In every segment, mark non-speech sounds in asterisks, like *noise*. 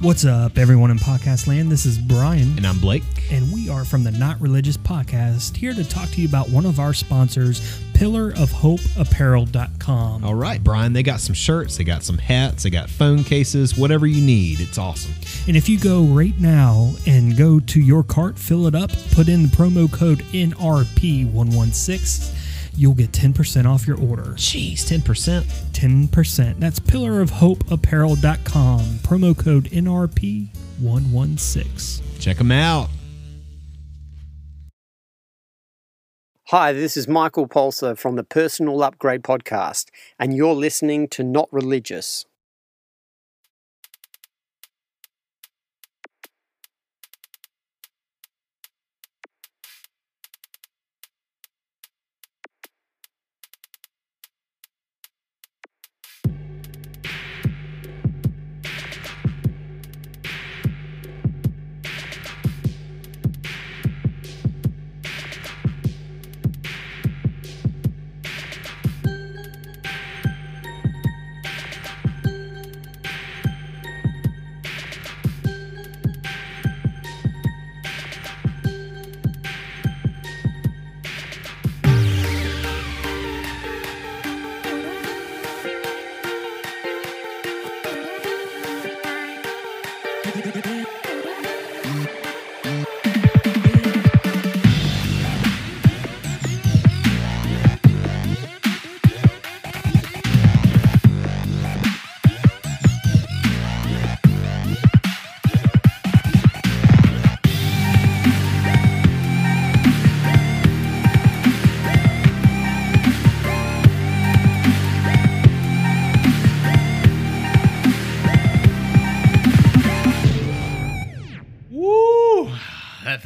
What's up, everyone in podcast land? This is Brian, And I'm Blake. and we are from the Not Religious Podcast, here to talk to you about one of our sponsors, pillarofhopeapparel.com. All right, Brian, they got some shirts, they got some hats, they got phone cases, whatever you need. It's awesome. And if you go right now and go to your cart, fill it up, put in the promo code NRP116, you'll get 10% off your order. Jeez, 10%. 10%. That's pillarofhopeapparel.com. Promo code NRP116. Check them out. Hi, this is Michael Polser from the Personal Upgrade Podcast, and you're listening to Not Religious.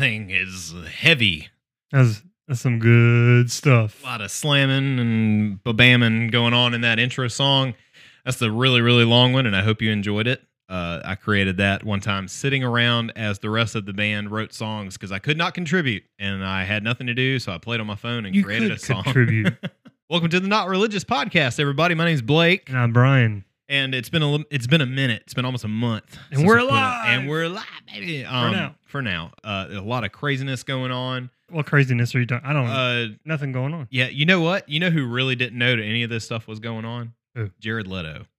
Thing is heavy. That's, that's some good stuff. A lot of slamming and babamming going on in that intro song. That's the really, really long one, and I hope you enjoyed it. Uh, I created that one time sitting around as the rest of the band wrote songs because I could not contribute and I had nothing to do, so I played on my phone and You created a song. contribute. *laughs* Welcome to the Not Religious Podcast, everybody. My name's Blake. And I'm Brian. And it's been a it's been a minute. It's been almost a month, And we're we put it- alive! and we're alive, baby. Um, now. for now, uh, a lot of craziness going on. What craziness are you talking? I don't. Uh, nothing going on. yeah, you know what? You know who really didn't know that any of this stuff was going on? Who? Jared Leto. *laughs*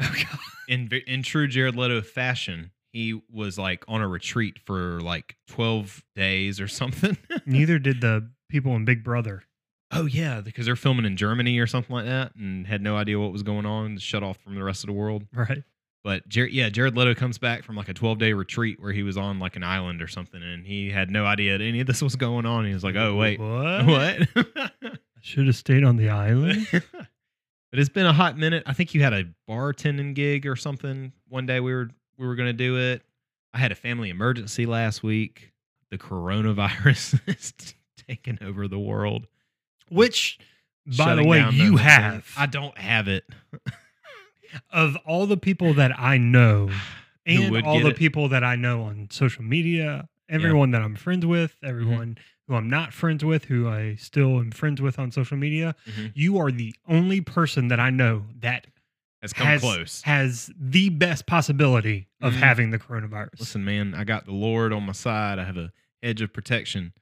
Oh God. In in true Jared Leto fashion, he was like on a retreat for like twelve days or something. *laughs* Neither did the people in Big Brother. Oh yeah, because they're filming in Germany or something like that, and had no idea what was going on. Shut off from the rest of the world. Right. But Jared, yeah, Jared Leto comes back from like a 12 day retreat where he was on like an island or something, and he had no idea that any of this was going on. He was like, "Oh wait, What? what?" *laughs* I should have stayed on the island. *laughs* but it's been a hot minute. I think you had a bartending gig or something one day. We were we were gonna do it. I had a family emergency last week. The coronavirus *laughs* is taking over the world. Which, by the way, you have. I don't have it. *laughs* of all the people that I know, *sighs* and all the it? people that I know on social media, everyone that I'm friends with, Mm-hmm. everyone who I'm not friends with, who I still am friends with on social media, Mhm. you are the only person that I know that Has come has, close. has the best possibility of Mhm. having the coronavirus. Listen, man, I got the Lord on my side. I have a edge of protection.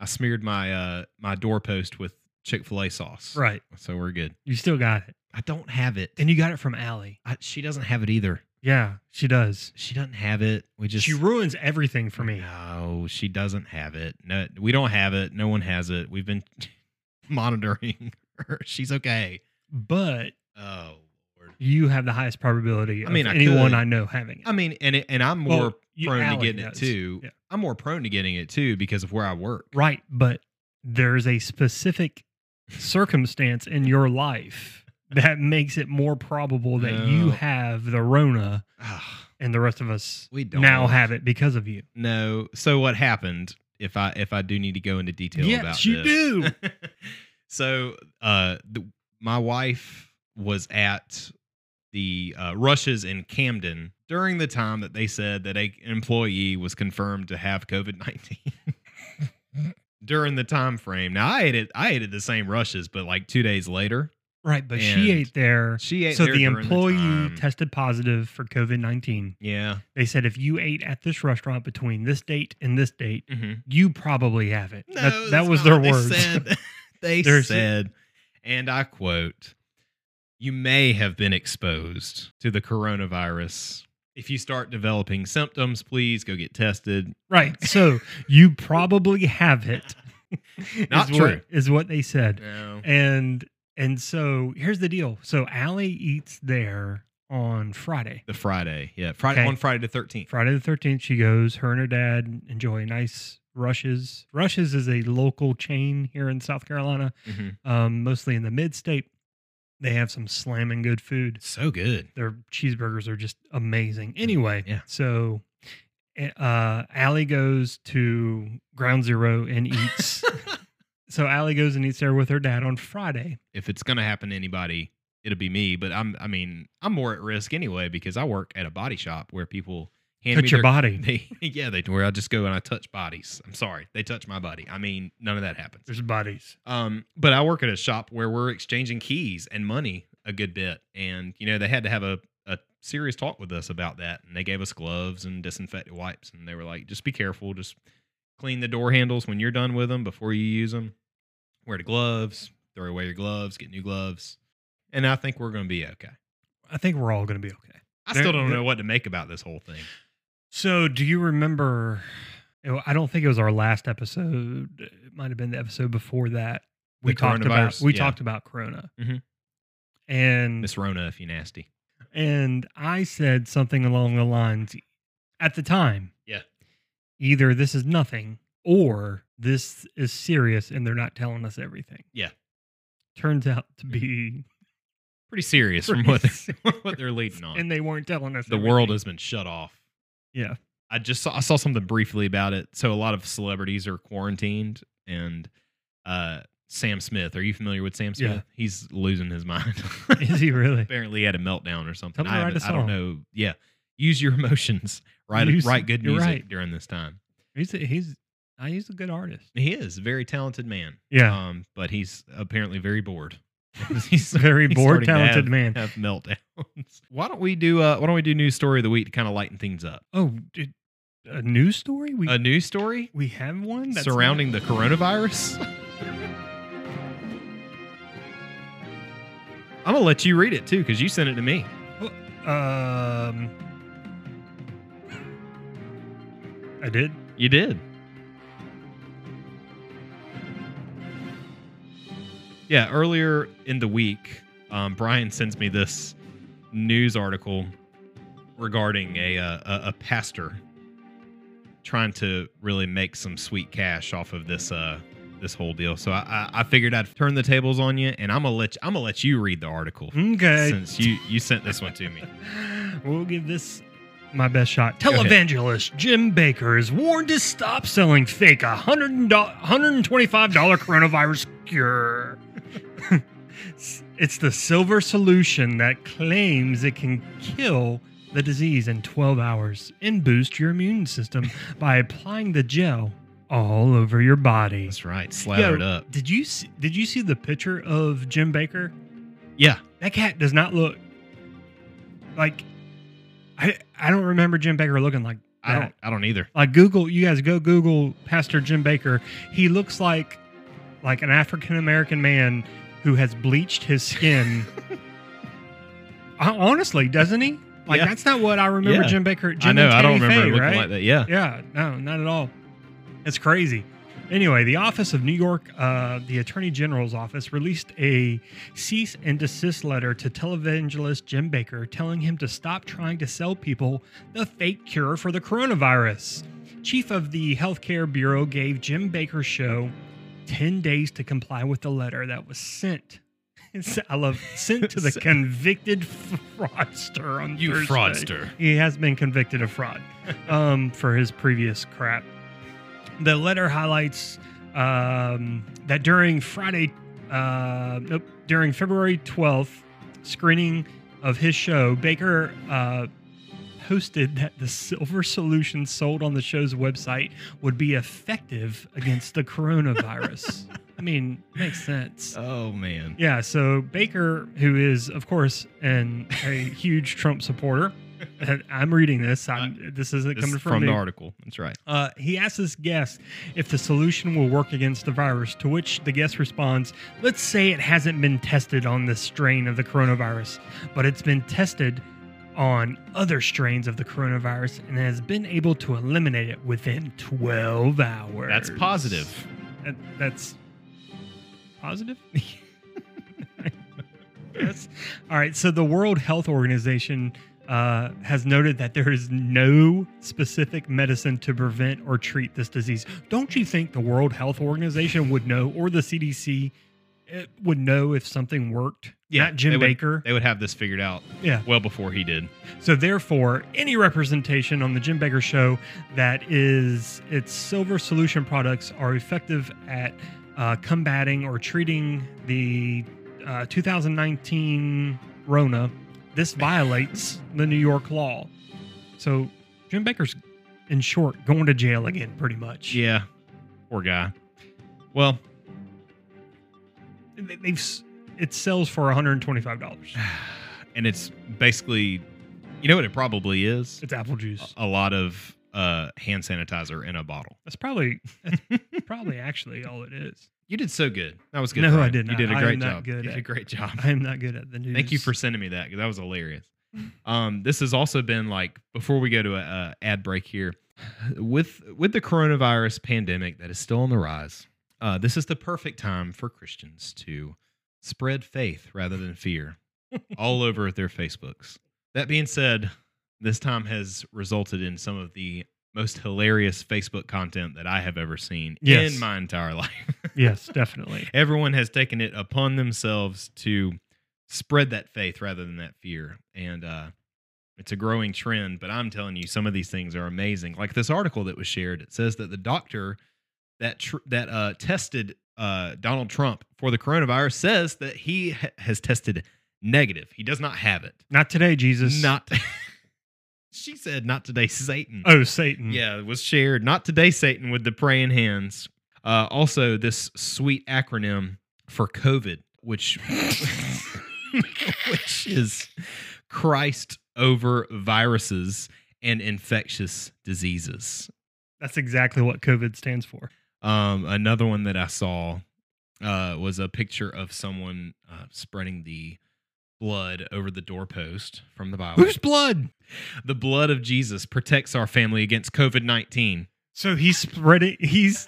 I smeared my uh my doorpost with Chick Fil A sauce, Right. So we're good. You still got it. I don't have it, And you got it from Allie. I, she doesn't have it either. Yeah, she does. She doesn't have it. We just she ruins everything for me. No, she doesn't have it. No, we don't have it. No one has it. We've been *laughs* monitoring her. She's okay. But Oh Lord. you have the highest probability I of mean, I anyone could. I know having it. I mean, and it, and I'm more Well, you- prone to getting does. it too. Yeah. I'm more prone to getting it too because of where I work. Right, but there's a specific circumstance in your life that makes it more probable that you have the Rona Ah, *sighs* and the rest of us we don't now have it because of you. No. So what happened? If I if I do need to go into detail about Yes, about you this. do. *laughs* so uh, the, my wife was at the uh, rushes in Camden during the time that they said that a, employee was confirmed to have COVID nineteen. During the time frame. Now I ate it. I ate it the same rushes, but like two days later. Right, but she ate there. She ate so the employee time. tested positive for COVID 19. Yeah. They said if you ate at this restaurant between this date and this date, hmm you probably have it. No, that, that was their words. *laughs* They said, they said, and I quote, "You may have been exposed to the coronavirus. If you start developing symptoms, please go get tested." right. *laughs* So you probably have it. Not is true. What, is what they said. No. And and so here's the deal. So Allie eats there on Friday. The Friday, yeah, Friday Okay. on Friday the thirteenth. Friday the 13th, she goes. Her and her dad enjoy nice Rush's. Rush's is a local chain here in South Carolina, Mm-hmm. um, mostly in the mid state. They have some slamming good food. So good. Their cheeseburgers are just amazing. Anyway, Yeah. so uh, Allie goes to Ground Zero and eats. *laughs* so Allie goes and eats there with her dad on Friday. if it's gonna happen to anybody, it'll be me. But I'm, I mean, I'm more at risk anyway because I work at a body shop where people hand Touch your their, body. *laughs* They, yeah, they where I just go and I touch bodies. I'm sorry, they touch my body. I mean, none of that happens. There's bodies. Um, but I work at a shop where we're exchanging keys and money a good bit, and you know they had to have a a serious talk with us about that, and they gave us gloves and disinfectant wipes, and they were like, just be careful, just clean the door handles when you're done with them before you use them. Wear the gloves, throw away your gloves, get new gloves, and I think we're going to be okay. I think we're all going to be okay. I still don't know what to make about this whole thing. So, do you remember? I don't think it was our last episode. It might have been the episode before that. We The talked about coronavirus? we Yeah. talked about Corona, Mhm. and Miss Rona, if you nasty. and I said something along the lines at the time. Yeah. Either this is nothing, or this is serious, and they're not telling us everything. Yeah. Turns out to be, Pretty serious from what they're, *laughs* what they're leading on. and they weren't telling us the world has been shut off. Yeah. I just saw I saw something briefly about it. So a lot of celebrities are quarantined, and uh, Sam Smith. Are you familiar with Sam Smith? Yeah. He's losing his mind. *laughs* Is he really? Apparently, he had a meltdown or something. I, write haven't- a I don't know. Yeah, use your emotions. *laughs* Write Use- write good music right. during this time. He's a, he's uh, he's a good artist. He is a very talented man. Yeah. Um, but he's apparently very bored. *laughs* he's Very he's bored, talented have- man. Have meltdowns. *laughs* why don't we do? Uh, why don't we do news story of the week to kind of lighten things up? Oh, did, a news story? We A news story we have one that's surrounding the coronavirus. *laughs* I'm gonna let you read it too because you sent it to me. um. I did. You did. Yeah, earlier in the week, um, Brian sends me this news article regarding a, uh, a a pastor trying to really make some sweet cash off of this uh this whole deal. So I I, I figured I'd turn the tables on you, and I'm gonna let you, I'm gonna let you read the article Okay. since you you sent this one to me. *laughs* We'll give this my best shot. Go ahead. Televangelist Jim Bakker is warned to stop selling fake $100, $125 coronavirus cure. It's the silver solution that claims it can kill the disease in 12 hours and boost your immune system *laughs* by applying the gel all over your body. That's right, slather it Yo, up. Did you see, did you see the picture of Jim Bakker? Yeah, That cat does not look like I I don't remember Jim Bakker looking like I don't I don't either. Like Google, you guys go Google Pastor Jim Bakker. He looks like like an African American man who has bleached his skin. Hon- *laughs* Honestly, doesn't he? Like Yeah. that's not what I remember Yeah. Jim Bakker. Jim I know I don't remember Faye, looking right? like that. Yeah. Yeah, no, not at all. It's crazy. Anyway, the Office of New York, uh, the Attorney General's office, released a cease and desist letter to televangelist Jim Bakker telling him to stop trying to sell people the fake cure for the coronavirus. Chief of the Healthcare Bureau gave Jim Bakker's show 10 days to comply with the letter that was sent. *laughs* I love sent to the *laughs* convicted fraudster on You Thursday. fraudster. He has been convicted of fraud um, for his previous crap. The letter highlights um, that during Friday, uh, nope, during February 12th screening of his show, Bakker uh, posted that the silver solution sold on the show's website would be effective against the coronavirus. *laughs* I mean, makes sense. oh man. Yeah, so Bakker, who is, of course, an, a huge Trump supporter, *laughs* I'm reading this. I'm, this isn't This coming from, from me. the article. That's right. Uh, he asks his guest if the solution will work against the virus, to which the guest responds, Let's say it hasn't been tested on this strain of the coronavirus, but it's been tested on other strains of the coronavirus and has been able to eliminate it within 12 hours. That's positive. That, that's positive? *laughs* yes. All right. So the World Health Organization uh, has noted that there is no specific medicine to prevent or treat this disease. Don't you think the World Health Organization would know, or the CDC uh, would know if something worked? Not Jim they would- Baker. They would have this figured out yeah. well before he did. So therefore, any representation on the Jim Bakker show that is its silver solution products are effective at uh, combating or treating the uh, 2019 Rona. This violates the New York law. So Jim Bakker's, in short, going to jail again, pretty much. Yeah. Poor guy. Well, They've it sells for 125 dollars. *sighs* and it's basically, you know what it probably is? It's apple juice. A lot of uh, hand sanitizer in a bottle. That's probably that's *laughs* probably actually all it is. You did so good. That was good. No, I Brian. did You not. did a I great job. good you at- did a great job. I am not good at the news. Thank you for sending me that because that was hilarious. *laughs* Um, this has also been like before we go to a, a ad break here, *sighs* with with the coronavirus pandemic that is still on the rise. Uh, this is the perfect time for Christians to spread faith rather than fear all over their Facebooks. That being said, this time has resulted in some of the most hilarious Facebook content that I have ever seen Yes. in my entire *laughs* life. Yes, definitely. everyone has taken it upon themselves to spread that faith rather than that fear and uh it's a growing trend but i'm telling you some of these things are amazing like this article that was shared it says that the doctor that tr- that uh tested uh donald trump for the coronavirus says that he ha- has tested negative he does not have it Not today, Jesus. not *laughs* she said not today satan Oh, Satan. yeah, it was shared. Not today, Satan, with the praying hands. Uh, also, this sweet acronym for COVID, which *laughs* which is Christ over viruses and infectious diseases. That's exactly what COVID stands for. Um, another one that I saw uh, was a picture of someone uh, spreading the blood over the doorpost from the Bible. Whose blood? the blood of Jesus protects our family against COVID nineteen. So he's spreading. He's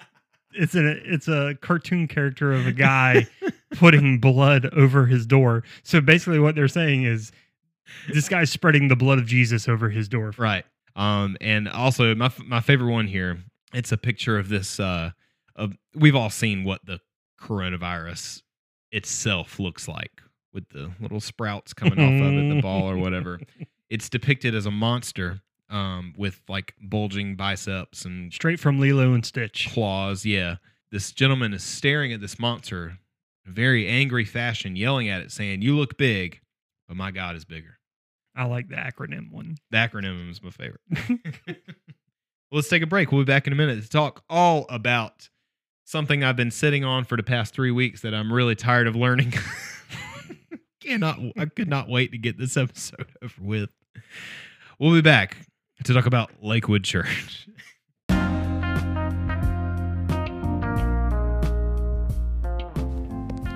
it's a it's a cartoon character of a guy *laughs* putting blood over his door. So basically, what they're saying is this guy's spreading the blood of Jesus over his door. Right. Um, and also my my favorite one here. It's a picture of this. Uh, of we've all seen what the coronavirus itself looks like with the little sprouts coming off of it, the ball or whatever. *laughs* It's depicted as a monster, um, with like bulging biceps and Straight from Lilo and Stitch. claws. Yeah, this gentleman is staring at this monster in a very angry fashion, yelling at it, saying, "You look big, but my God is bigger." I like the acronym one. The acronym is my favorite. *laughs* well, let's take a break. We'll be back in a minute to talk all about something I've been sitting on for the past three weeks that I'm really tired of learning. *laughs* Cannot, I could not wait to get this episode *laughs* over with. We'll be back to talk about Lakewood Church. *laughs*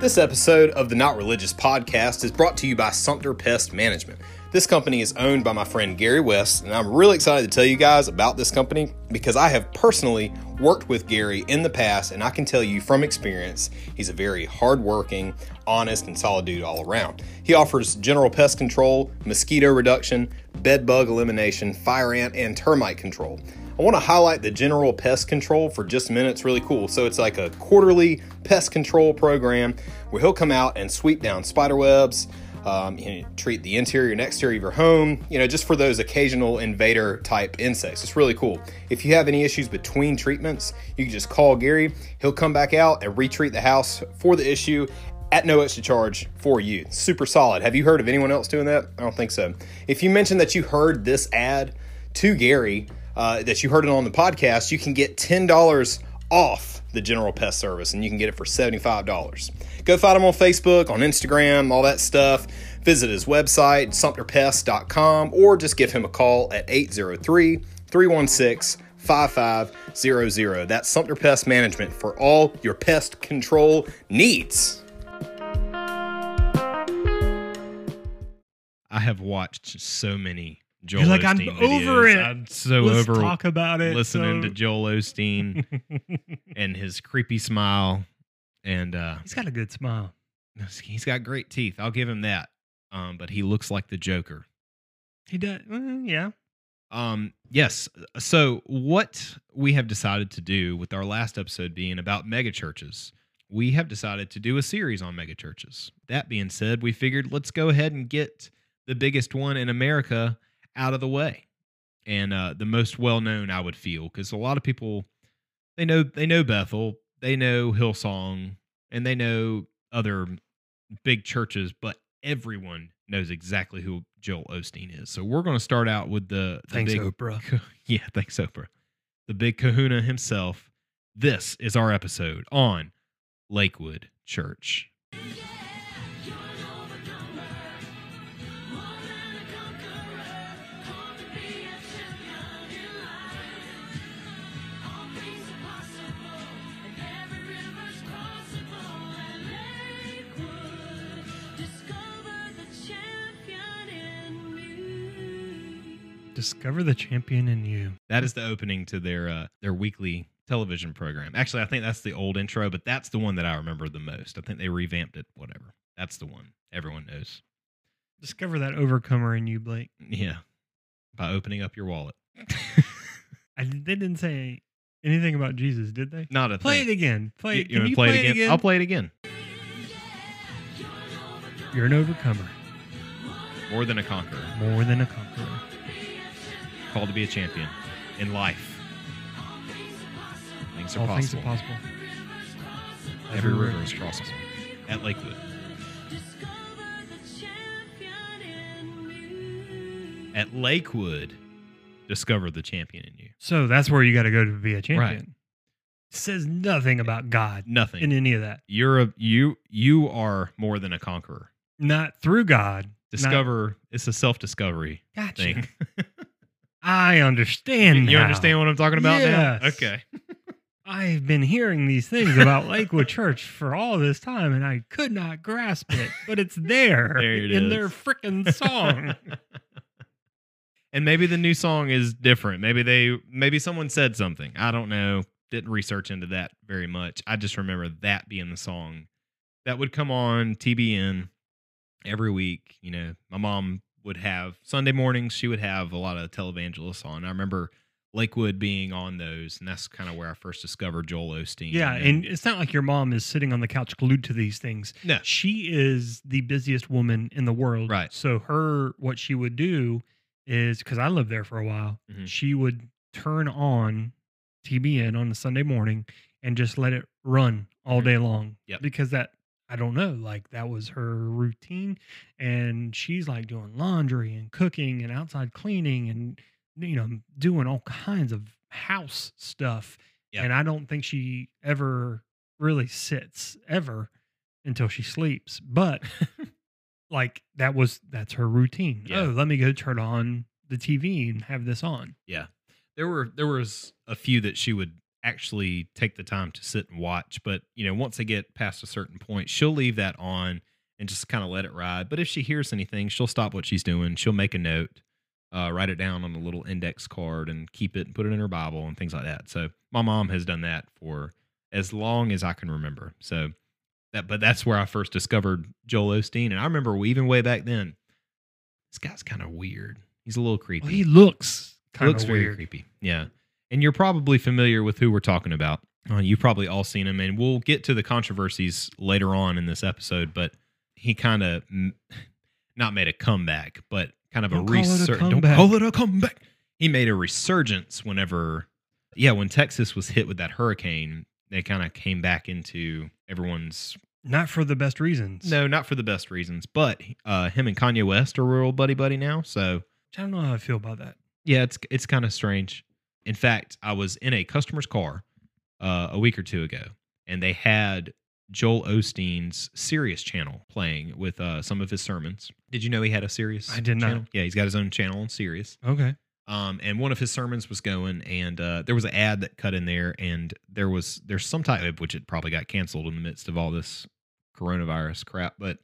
This episode of the Not Religious podcast is brought to you by Sumter Pest Management. This company is owned by my friend Gary West, and I'm really excited to tell you guys about this company because I have personally worked with Gary in the past, and I can tell you from experience, he's a very hardworking, honest, and solid dude all around. He offers general pest control, mosquito reduction, bed bug elimination, fire ant, and termite control. I want to highlight the general pest control for just a minute. It's really cool. So it's like a quarterly pest control program where he'll come out and sweep down spider webs, um, you know, treat the interior and exterior of your home, you know, just for those occasional invader type insects. It's really cool. If you have any issues between treatments, you can just call Gary. He'll come back out and retreat the house for the issue at no extra charge for you. Super solid. Have you heard of anyone else doing that? I don't think so. If you mention that you heard this ad to Gary, uh, that you heard it on the podcast, you can get $10 off the General Pest Service, and you can get it for $75. Go find him on Facebook, on Instagram, all that stuff. Visit his website, sumterpest.com, or just give him a call at 803 316 5500. That's Sumter Pest Management for all your pest control needs. I have watched so many Joel You're like, I'm Osteen over videos. it. I'm so Let's over talk about it. listening so- to Joel Osteen *laughs* and his creepy smile. And uh, He's got a good smile. he's got great teeth. I'll give him that. Um, but he looks like the Joker. He does. mm, yeah. Um, yes. So what we have decided to do with our last episode being about megachurches, we have decided to do a series on megachurches. That being said, we figured let's go ahead and get the biggest one in America out of the way. And uh, the most well known, I would feel, because a lot of people they know they know Bethel, they know Hillsong, and they know other big churches, but everyone knows exactly who Joel Osteen is. So we're going to start out with the, the Thanks, big, Oprah. *laughs* yeah, thanks Oprah, the big Kahuna himself. This is our episode on Lakewood Church. Discover the champion in you. That is the opening to their uh, their weekly television program. Actually, I think that's the old intro, but that's the one that I remember the most. I think they revamped it. Whatever. That's the one everyone knows. Discover that overcomer in you, Blake. Yeah, by opening up your wallet. *laughs* I, they didn't say anything about Jesus, did they? Not a Play thing. it again. Play it. you you to play, play it again? I'll play it again. You're an overcomer, More than a conqueror, more than a conqueror. Called to be a champion in life. Things are All possible. things are possible. Every river is crossable at Lakewood. At Lakewood, discover the champion in you. So that's where you got to go to be a champion. Says nothing about God Nothing. in any of that. You're a you you are more than a conqueror. Not through God. not- Discover it's a self discovery gotcha. thing. *laughs* I understand. you now. understand what I'm talking about now? Yes. Okay. *laughs* I've been hearing these things about Lakewood Church for all this time, and I could not grasp it, but it's there, *laughs* There it in is. their freaking song. *laughs* and maybe the new song is different. Maybe they maybe someone said something. I don't know. Didn't research into that very much. I just remember that being the song that would come on TBN every week. You know, my mom would have Sunday mornings, she would have a lot of televangelists on. I remember Lakewood being on those, and that's kind of where I first discovered Joel Osteen. yeah, then- and it's not like your mom is sitting on the couch glued to these things. no, She is the busiest woman in the world. Right. So her what she would do is because I lived there for a while, Mhm. she would turn on TBN on a Sunday morning and just let it run all Mhm. day long. Yep. Because that I don't know, like that was her routine. And she's like doing laundry and cooking and outside cleaning and you know, doing all kinds of house stuff. Yep. And I don't think she ever really sits ever until she sleeps. But *laughs* like that was that's her routine. Yeah. Oh, let me go turn on the TV and have this on. Yeah. There were there was a few that she would actually take the time to sit and watch, but you know, once they get past a certain point, she'll leave that on and just kind of let it ride. But if she hears anything, she'll stop what she's doing. She'll make a note, uh, write it down on a little index card and keep it and put it in her Bible and things like that. So my mom has done that for as long as I can remember. So that but that's where I first discovered Joel Osteen. And I remember even way back then, this guy's kind of weird. He's a little creepy Well, he looks kind of looks very creepy. Yeah. And you're probably familiar with who we're talking about. Uh, you've probably all seen him, and we'll get to the controversies later on in this episode. But he kind of m- *laughs* not made a comeback, but kind of Don't a call it a resurgence. Don't call it a comeback. He made a resurgence whenever, yeah, when Texas was hit with that hurricane, they kind of came back into everyone's. Not for the best reasons. No, not for the best reasons, but uh, him and Kanye West are real buddy buddy now. So I don't know how I feel about that. yeah, it's it's kind of strange. In fact, I was in a customer's car uh, a week or two ago, and they had Joel Osteen's Sirius channel playing with uh, some of his sermons. Did you know he had a Sirius? I did not. channel? Yeah, he's got his own channel on Sirius. Okay. Um, and one of his sermons was going, and uh, there was an ad that cut in there, and there was there's some type of which it probably got canceled in the midst of all this coronavirus crap, but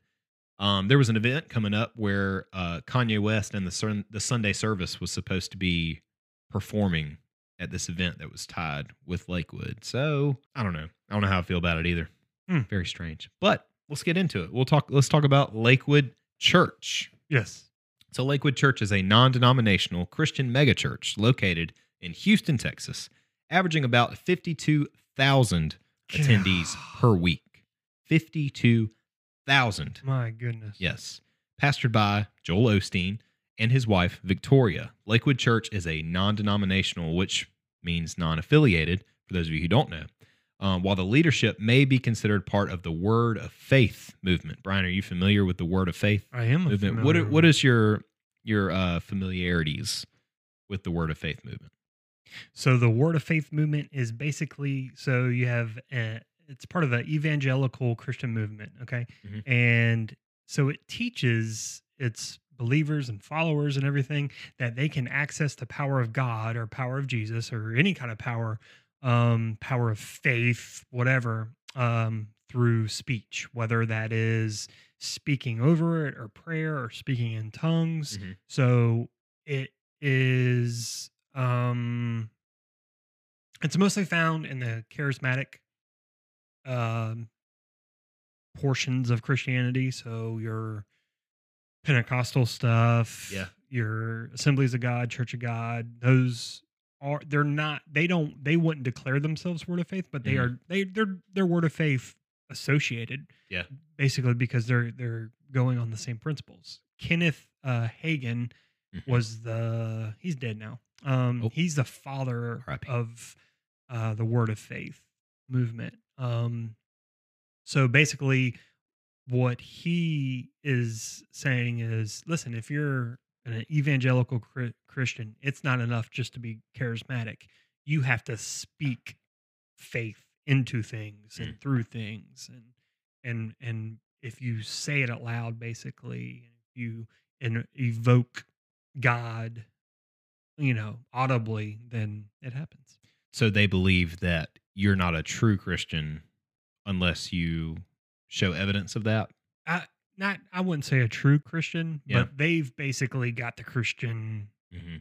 um, there was an event coming up where uh, Kanye West and the the Sunday service was supposed to be performing at this event that was tied with Lakewood. So I don't know. I don't know how I feel about it either. Hmm. Very strange. But let's get into it. We'll talk. Let's talk about Lakewood Church. Yes. So, Lakewood Church is a non denominational Christian megachurch located in Houston, Texas, averaging about 52,000 attendees per week. 52,000. My goodness. Yes. Pastored by Joel Osteen and his wife, Victoria. Lakewood Church is a non denominational, which means non affiliated, for those of you who don't know. Um, while the leadership may be considered part of the Word of Faith movement. Brian, are you familiar with the Word of Faith? I am movement. What are, what is your your uh, familiarities with the Word of Faith movement? So the Word of Faith movement is basically so you have uh it's part of the evangelical Christian movement, okay? Mhm. And so it teaches its believers and followers and everything that they can access the power of God or power of Jesus or any kind of power um power of faith, whatever, um through speech, whether that is speaking over it or prayer or speaking in tongues. Mhm. So it is um it's mostly found in the charismatic um portions of Christianity. So your Pentecostal stuff, Yeah. your Assemblies of God, Church of God, those are they're not they don't they wouldn't declare themselves word of faith, but they Mhm. are they they're they're word of faith associated. Yeah. Basically because they're they're going on the same principles. Kenneth uh Hagin Mhm. was the he's dead now. Um Oh. he's the father R.I.P.. of uh the word of faith movement. Um so basically what he is saying is listen, if you're an evangelical Christian, it's not enough just to be charismatic. You have to speak faith into things hmm. and through things and and and if you say it out loud basically if you and evoke god you know audibly then it happens So they believe that you're not a true Christian unless you show evidence of that. i not i wouldn't say a true christian Yeah. but they've basically got the christian Mm-hmm.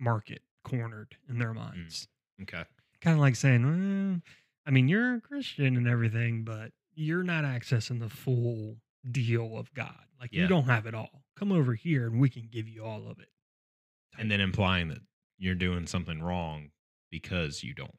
market cornered in their minds Okay. kind of like saying well, i mean you're a christian and everything but you're not accessing the full deal of god like Yeah. you don't have it all come over here and we can give you all of it And then implying that you're doing something wrong because you don't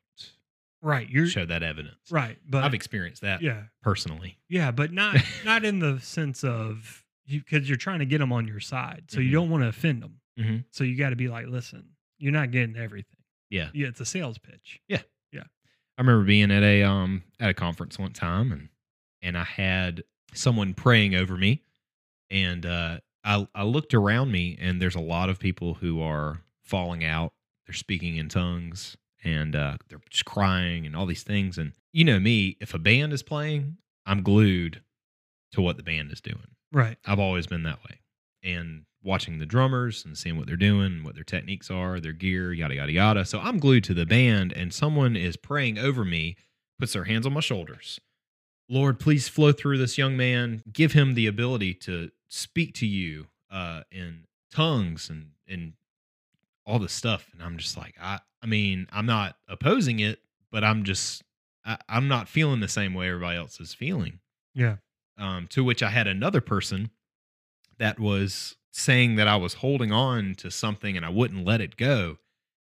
right you're show that evidence. right but I've experienced that yeah personally. yeah but not *laughs* not in the sense of you because you're trying to get them on your side so you Mhm. don't want to offend them Mhm. so you got to be like listen you're not getting everything Yeah. yeah it's a sales pitch Yeah. Yeah. I remember being at a um at a conference one time and and I had someone praying over me and uh I I looked around me and there's a lot of people who are falling out. They're speaking in tongues and uh they're just crying and all these things and you know me, if a band is playing, I'm glued to what the band is doing. right I've always been that way. And watching the drummers and seeing what they're doing, what their techniques are, their gear, yada, yada, yada. So I'm glued to the band, and someone is praying over me, puts their hands on my shoulders. Lord, please flow through this young man. Give him the ability to speak to you uh, in tongues and, and all this stuff. And I'm just like, I, I mean, I'm not opposing it, but I'm just, I, I'm not feeling the same way everybody else is feeling yeah um, to which I had another person that was saying that I was holding on to something and I wouldn't let it go,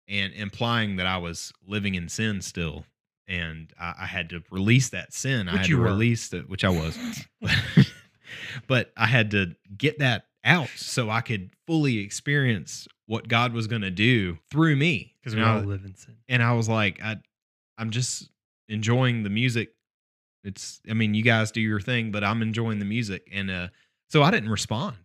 and implying that I was living in sin still, and I, I had to release that sin. I had to were. release it, which I was, *laughs* *laughs* but I had to get that out so I could fully experience what God was going to do through me. because And we I- all live in sin and I was like, I, I'm just enjoying the music. It's, I mean, you guys do your thing, but I'm enjoying the music, and uh, so I didn't respond.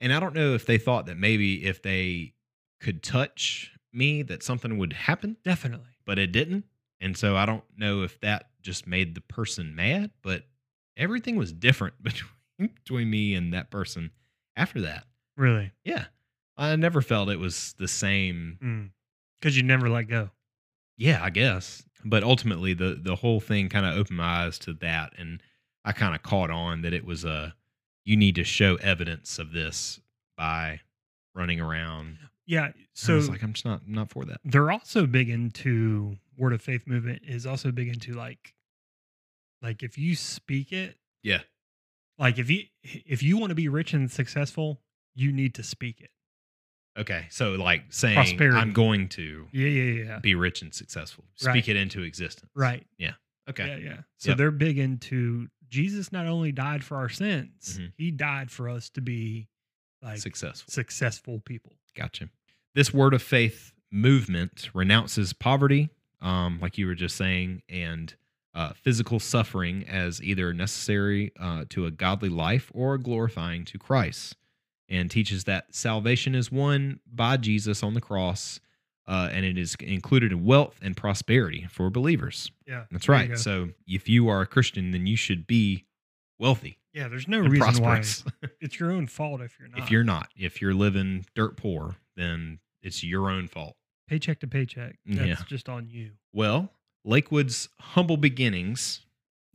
And I don't know if they thought that maybe if they could touch me, that something would happen, definitely but it didn't. And so I don't know if that just made the person mad, but everything was different *laughs* between between me and that person after that. Really? Yeah. I never felt it was the same. Hmm. Because you never let go. Yeah, I guess. But ultimately the the whole thing kind of opened my eyes to that and I kind of caught on that it was a you need to show evidence of this by running around. Yeah. So So I was like I'm just not I'm not for that. they're also big into word of faith movement is also big into like like if you speak it Yeah. Like if you if you want to be rich and successful you need to speak it Okay. So like saying Prosperity. I'm going to yeah yeah yeah be rich and successful. Speak Right. it into existence. right Yeah. Okay. yeah yeah so Yep. they're big into jesus not only died for our sins Mhm. he died for us to be like Successful. successful people Gotcha. This word of faith movement renounces poverty, um, like you were just saying, and uh, physical suffering as either necessary uh, to a godly life or glorifying to Christ, and teaches that salvation is won by Jesus on the cross, uh, and it is included in wealth and prosperity for believers. yeah That's you right. So if you are a Christian, then you should be wealthy yeah there's no reason prosperous. why *laughs* it's your own fault if you're not if you're not, if you're living dirt poor, then it's your own fault. paycheck to paycheck that's Yeah. just on you Well, Lakewood's humble beginnings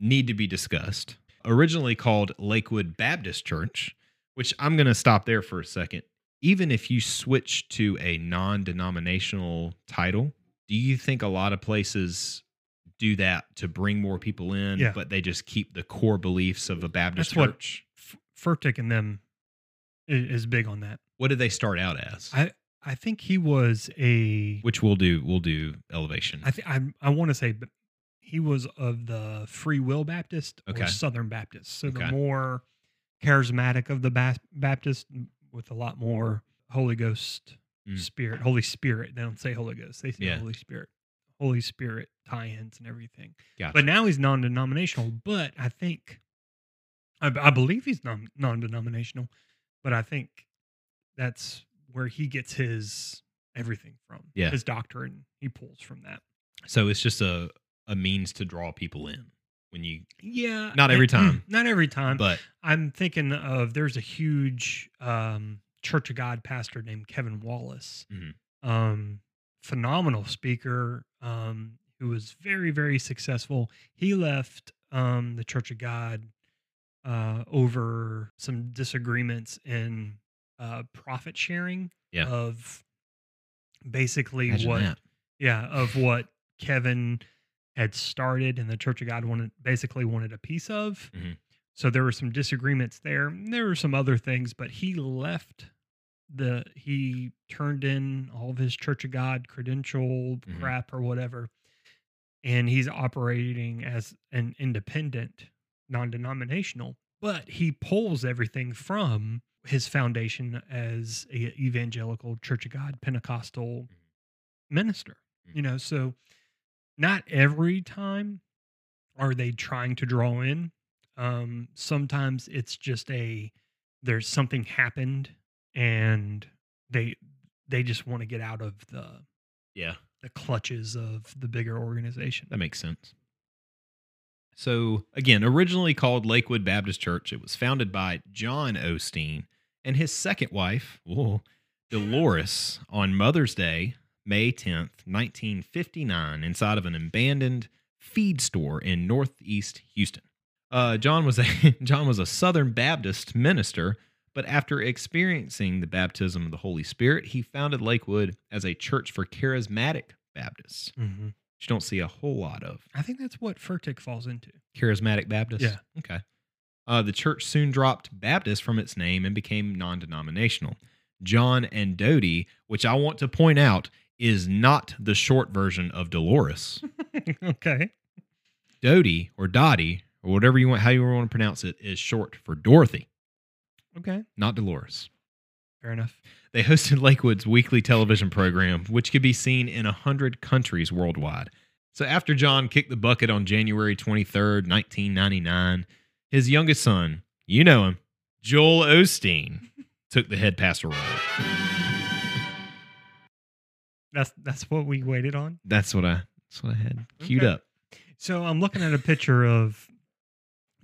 need to be discussed. Originally called Lakewood Baptist Church, which I'm going to stop there for a second. Even if you switch to a non denominational title, do you think a lot of places do that to bring more people in, Yeah. but they just keep the core beliefs of a Baptist That's what- church? F- Furtick and them is big on that What did they start out as? I I think he was a which we'll do. We'll do elevation. I think I I want to say, but he was of the Free Will Baptist or Southern Baptist. So Okay. the more charismatic of the Bas- Baptist, with a lot more Holy Ghost Mm. Spirit, Holy Spirit. They don't say Holy Ghost; they say Yeah. Holy Spirit, Holy Spirit tie-ins and everything. Gotcha. But now he's non-denominational. But I think, I, I believe he's non non-denominational. But I think that's where he gets his everything from. Yeah. his doctrine he pulls from that. so it's just a a means to draw people in when you Yeah, Not every and- time. Not every time. but I'm thinking of there's a huge um, Church of God pastor named Kevin Wallace, Mhm. um, phenomenal speaker um, who was very very successful. He left um, the Church of God uh, over some disagreements in uh, profit sharing Yeah. of basically imagine what that. yeah of what Kevin had started and the Church of God wanted basically wanted a piece of. Mhm. So there were some disagreements there. There were some other things, but he left the he turned in all of his Church of God credential Mhm. crap or whatever. And he's operating as an independent, non-denominational, but he pulls everything from his foundation as a evangelical Church of God Pentecostal minister. You know, so not every time are they trying to draw in. Um, sometimes it's just a there's something happened and they they just want to get out of the Yeah, the clutches of the bigger organization. that makes sense. So again, originally called Lakewood Baptist Church, it was founded by John Osteen and his second wife, whoa, Dolores, on Mother's Day, May 10th, 1959, inside of an abandoned feed store in northeast Houston. Uh, John was a *laughs* John was a Southern Baptist minister, but after experiencing the baptism of the Holy Spirit, he founded Lakewood as a church for charismatic Baptists, Mm-hmm. which you don't see a whole lot of. I think that's what Furtick falls into. Charismatic Baptist. Yeah. Okay. Uh, the church soon dropped Baptist from its name and became non-denominational. John and Dodie, which I want to point out, is not the short version of Dolores. *laughs* okay. Doty or Dottie or whatever you want, how you want to pronounce it, is short for Dorothy, Okay. not Dolores. Fair enough. They hosted Lakewood's weekly television program, which could be seen in a hundred countries worldwide. So after John kicked the bucket on January 23rd, 1999, his youngest son, you know him, Joel Osteen, *laughs* took the head pastor role. That's that's what we waited on. That's what I That's what I had queued Okay. up. So I'm looking at a picture of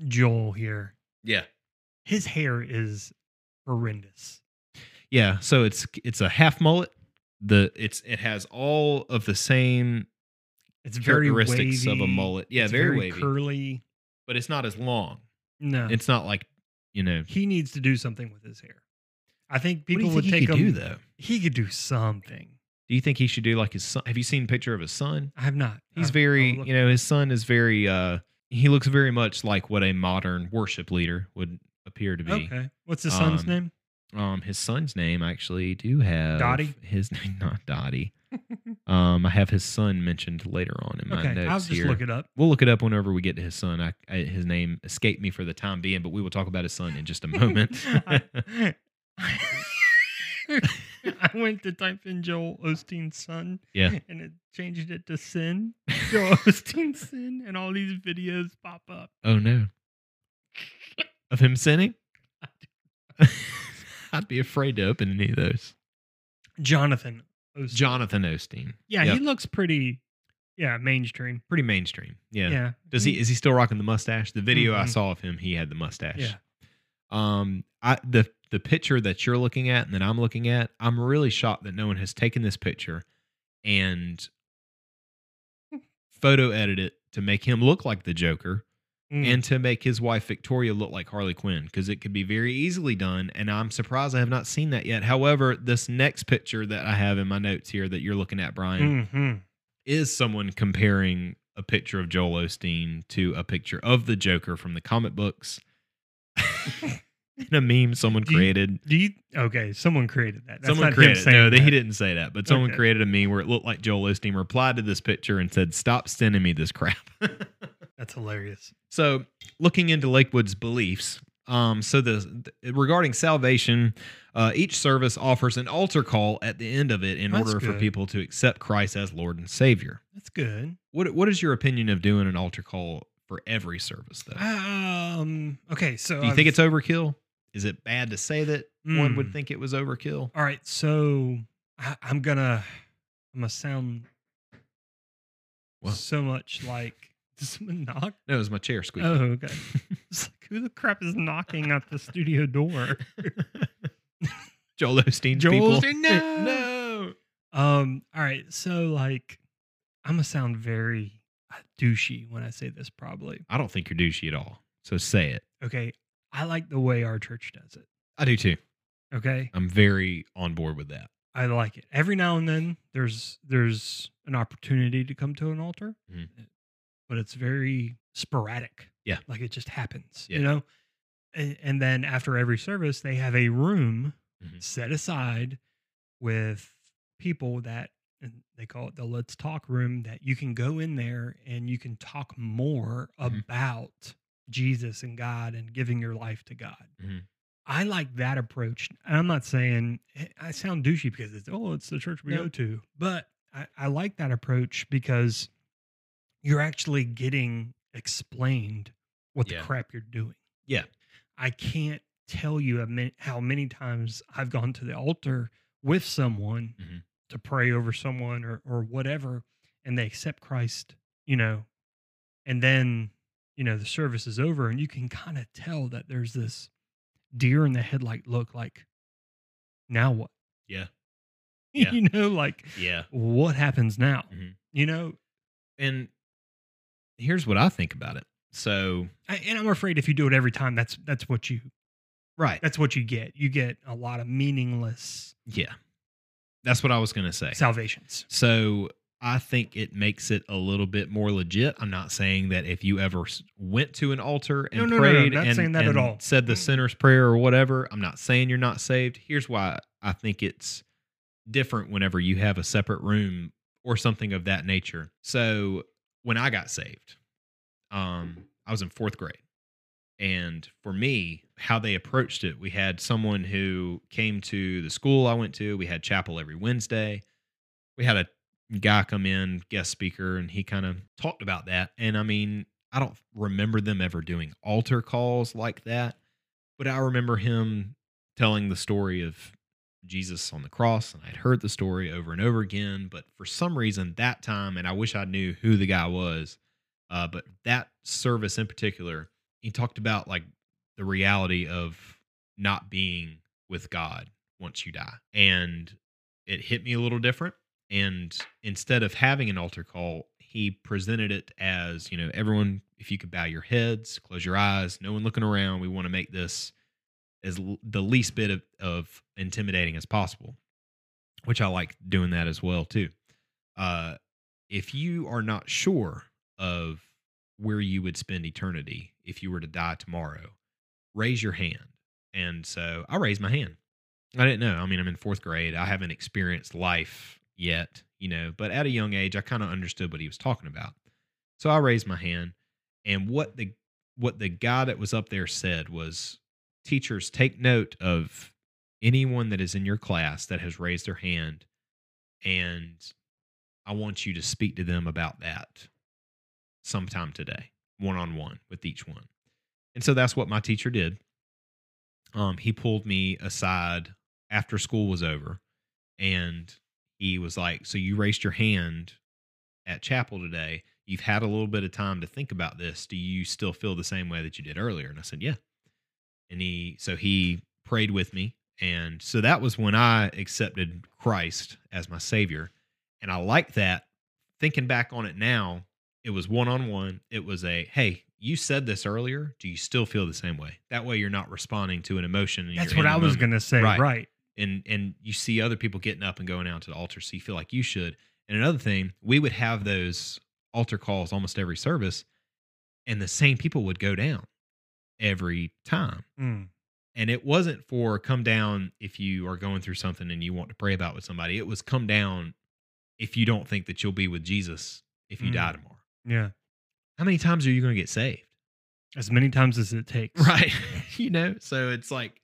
Joel here. Yeah. His hair is horrendous. Yeah, so it's it's a half mullet. The it's it has all of the same It's very characteristics wavy. of a mullet. Yeah, It's very, wavy, curly. but it's not as long. No, It's not like you know. he needs to do something with his hair. I think people you would think he take could him. do though? He could do something. Do you think he should do like his son? Have you seen a picture of his son? I have not. He's I've- very, you know, his son is very. uh He looks very much like what a modern worship leader would appear to be. Okay. What's his son's Um, name? Um, his son's name I actually do have Dodie? His *laughs* name not Dodie. *laughs* um, I have his son mentioned later on in my Okay, notes I'll just here. look it up. We'll look it up whenever we get to his son. I, I, his name escaped me for the time being, but we will talk about his son in just a moment. *laughs* I went to type in Joel Osteen's son. Yeah. And it changed it to sin. Joel Osteen's sin, and all these videos pop up. oh no, of him sinning. *laughs* I'd be afraid to open any of those. Jonathan Osteen. Jonathan Osteen. Yeah, Yep. he looks pretty, yeah, mainstream. pretty mainstream. Yeah. Yeah. Does he? Is he still rocking the mustache? The video I Mhm. saw of him, he had the mustache. Yeah. Um, I the the picture that you're looking at and that I'm looking at, I'm really shocked that no one has taken this picture and photo edited it to make him look like the Joker Mm. and to make his wife Victoria look like Harley Quinn because it could be very easily done. And I'm surprised I have not seen that yet. However, this next picture that I have in my notes here that you're looking at, Brian, Mhm. is someone comparing a picture of Joel Osteen to a picture of the Joker from the comic books. *laughs* in a meme someone Do you- created. Do you? Okay, someone created that. That's someone not created. saying No, that. he didn't say that, but someone Okay. created a meme where it looked like Joel Osteen replied to this picture and said, "Stop sending me this crap." *laughs* That's hilarious. So, looking into Lakewood's beliefs, um, so the, the- regarding salvation, uh, each service offers an altar call at the end of it in That's order for people to accept Christ as Lord and Savior. That's good. What What is your opinion of doing an altar call for every service, though? Um. Okay. So Do you think I've- it's overkill? Is it bad to say that one would Mm. think it was overkill? all right? So I, I'm gonna I'm gonna sound What? so much like someone *laughs* knock? No, it was my chair squeaking. Oh, okay. *laughs* It's like who the crap is knocking at the studio door? *laughs* Joel Osteen's Joel people. Osteen, no! no. Um. All right. So like, I'm gonna sound very uh, douchey when I say this. Probably. I don't think you're douchey at all. So say it. Okay. I like the way our church does it. I do too. Okay. I'm very on board with that. I like it. Every now and then there's there's an opportunity to come to an altar, Mhm. But it's very sporadic. Yeah. Like it just happens, Yeah. you know? And, and then after every service, they have a room Mhm. set aside with people that and they call it the let's talk room that you can go in there and you can talk more Mhm. about Jesus and God and giving your life to God. Mhm. I like that approach. I'm not saying eh, I sound douchey because it's oh, it's the church we No. go to, but I, I like that approach because you're actually getting explained what the Yeah. crap you're doing. Yeah. I can't tell you how many times I've gone to the altar with someone Mhm. to pray over someone or or whatever, and they accept Christ, you know, and then you know the service is over, and you can kind of tell that there's this deer in the headlight look like now what Yeah. *laughs* Yeah. you know like Yeah. what happens now Mhm. you know And here's what I think about it. So, I, and i'm afraid if you do it every time that's that's what you right. that's what you get you get a lot of meaningless Yeah. That's what I was going to say. salvations So I think it makes it a little bit more legit. I'm not saying that if you ever went to an altar and No, no, no, no, prayed not and, saying that at and all. said the sinner's prayer or whatever, I'm not saying you're not saved. Here's why I think it's different whenever you have a separate room or something of that nature. So when I got saved, um, I was in fourth grade. And for me, how they approached it, we had someone who came to the school I went to. We had chapel every Wednesday. We had a guy come in, guest speaker, and he kind of talked about that. And I mean, I don't remember them ever doing altar calls like that, but I remember him telling the story of Jesus on the cross, and I'd heard the story over and over again. But for some reason, that time, and I wish I knew who the guy was, uh, but that service in particular, he talked about like the reality of not being with God once you die. And it hit me a little different. And instead of having an altar call, he presented it as, you know, everyone, if you could bow your heads, close your eyes, no one looking around, we want to make this as l- the least bit of, of intimidating as possible, which I like doing that as well, too. Uh, if you are not sure of where you would spend eternity if you were to die tomorrow, raise your hand. And so I raised my hand. I didn't know. I mean, I'm in fourth grade. I haven't experienced life yet, you know, but at a young age, I kind of understood what he was talking about. So I raised my hand, and what the what the guy that was up there said was, "Teachers, take note of anyone that is in your class that has raised their hand, and I want you to speak to them about that sometime today, one on one with each one." And so that's what my teacher did. Um, he pulled me aside after school was over and he was like, So you raised your hand at chapel today. You've had a little bit of time to think about this. Do you still feel the same way that you did earlier? And I said, Yeah. And he, so he prayed with me. And so that was when I accepted Christ as my savior. And I like that. Thinking back on it now, it was one on one. It was a, hey, you said this earlier. Do you still feel the same way? That way you're not responding to an emotion. That's what I was going to say. Right. Right. and and you see other people getting up and going out to the altar so you feel like you should and another thing we would have those altar calls almost every service and the same people would go down every time Mm. and it wasn't for come down if you are going through something and you want to pray about with somebody it was come down if you don't think that you'll be with jesus if you Mm. die tomorrow Yeah. how many times are you going to get saved As many times as it takes. *laughs* right *laughs* you know so it's like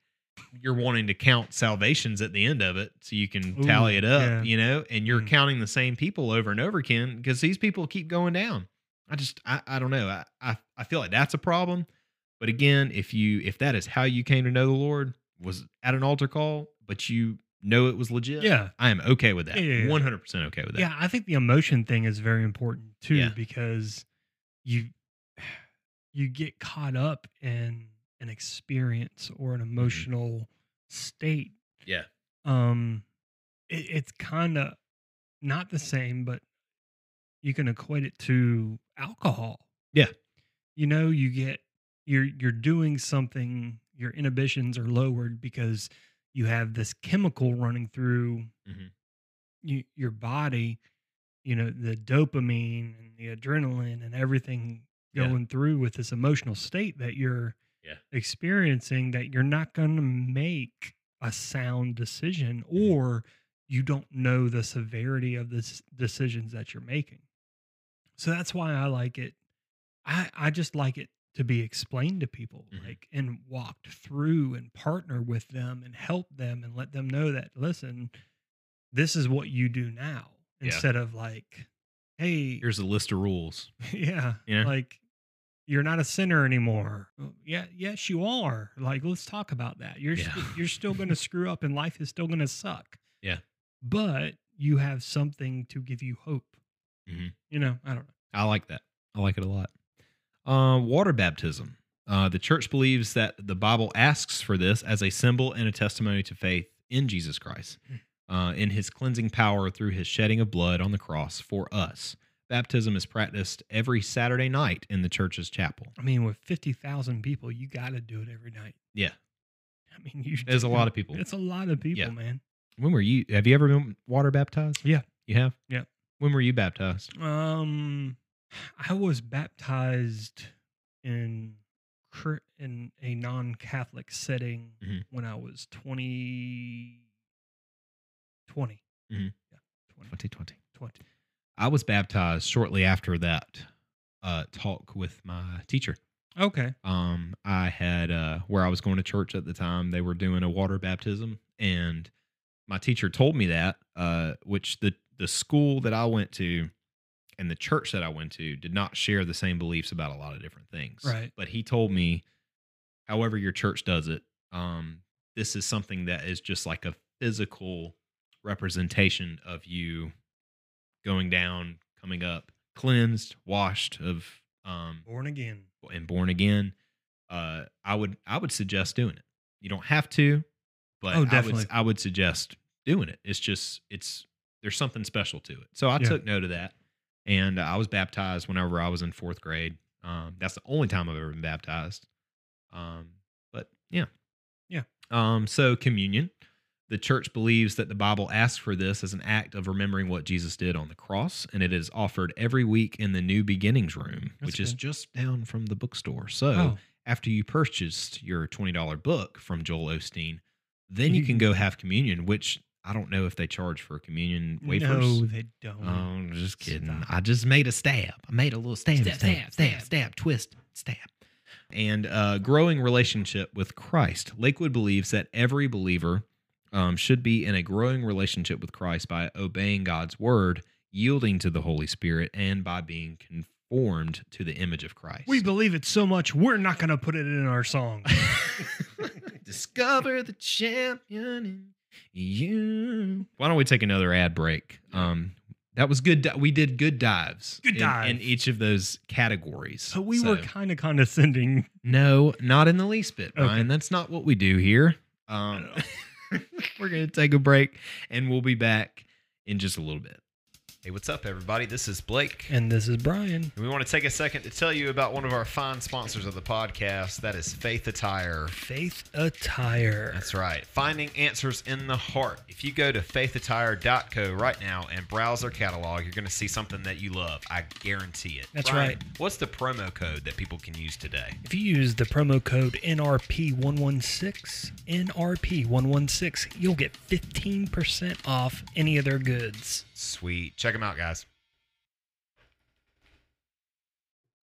you're wanting to count salvations at the end of it so you can Ooh, tally it up yeah. you know and you're Mm. counting the same people over and over again because these people keep going down i just i, I don't know I, I i feel like that's a problem but again if you if that is how you came to know the lord was at an altar call but you know it was legit Yeah. i am okay with that Yeah, yeah, yeah. 100% okay with that Yeah, I think the emotion thing is very important too Yeah. because you *sighs* you get caught up in an experience or an emotional state. yeah Um it, it's kind of not the same, but you can equate it to alcohol. Yeah. You know, you get you're you're doing something, your inhibitions are lowered because you have this chemical running through Mhm. you, your body, you know, the dopamine and the adrenaline and everything Yeah. going through with this emotional state that you're Yeah. experiencing that you're not going to make a sound decision Mm-hmm. or you don't know the severity of the decisions that you're making. So that's why I like it. I I just like it to be explained to people Mhm. like and walked through and partner with them and help them and let them know that listen, this is what you do now Yeah. instead of like hey here's a list of rules *laughs* yeah. Yeah. Like you're not a sinner anymore. "Oh, Yeah, yes, you are. Like, let's talk about that. You're Yeah. st- you're still going *laughs* to screw up, and life is still going to suck. Yeah. but you have something to give you hope. Mhm. You know, I don't know. I like that. I like it a lot. Uh, water baptism. Uh, the church believes that the Bible asks for this as a symbol and a testimony to faith in Jesus Christ, uh, in his cleansing power through his shedding of blood on the cross for us. Baptism is practiced every Saturday night in the church's chapel. I mean, with fifty thousand people, you got to do it every night. Yeah. I mean, you. There's a lot of people. It's a lot of people, Yeah. man. When were you? Have you ever been water baptized? Yeah. You have? Yeah. When were you baptized? Um, I was baptized in in a non-Catholic setting Mhm. when I was 20, 20. Mhm. Yeah, 20, 2020. 20. I was baptized shortly after that uh, talk with my teacher. Okay. um i had uh where i was going to church at the time they were doing a water baptism and my teacher told me that uh which the the school that i went to and the church that i went to did not share the same beliefs about a lot of different things Right. but he told me however your church does it um this is something that is just like a physical representation of you going down, coming up, cleansed, washed of um Born again. and born again, uh, I would I would suggest doing it. You don't have to, but Oh, I would I would suggest doing it. It's just it's there's something special to it. So I Yeah. took note of that, and I was baptized whenever I was in fourth grade. Um, that's the only time I've ever been baptized. Um, but yeah, Yeah. Um, so communion. The church believes that the Bible asks for this as an act of remembering what Jesus did on the cross, and it is offered every week in the New Beginnings room, That's which is just down from the bookstore. So Oh, after you purchased your $20 book from Joel Osteen, then you You- can go have communion, which I don't know if they charge for communion wafers. no, they don't. Oh, I'm just kidding. Stop. I just made a stab. I made a little stab, Stab, stab, stab, stab, stab. twist, stab. And uh, growing relationship with Christ. Lakewood believes that every believer um, should be in a growing relationship with Christ by obeying God's word, yielding to the Holy Spirit, and by being conformed to the image of Christ. we believe it so much, we're not going to put it in our song. *laughs* *laughs* Discover the champion you. Why don't we take another ad break? Um, that was good. di- We did good dives. Good in- dive. in, each of those categories. so we were kind of condescending. no, not in the least bit, Okay. Ryan. That's not what we do here. Um, *laughs* we're gonna take a break, and we'll be back in just a little bit. Hey, what's up, everybody? This is Blake. And this is Brian. And we want to take a second to tell you about one of our fine sponsors of the podcast. That is Faith Attire. Faith Attire. That's right. Finding answers in the heart. If you go to faithattire.co right now and browse their catalog, you're going to see something that you love. I guarantee it. That's Brian, right. What's the promo code that people can use today? If you use the promo code NRP116, NRP116, you'll get 15% off any of their goods. Sweet. Check them out, guys.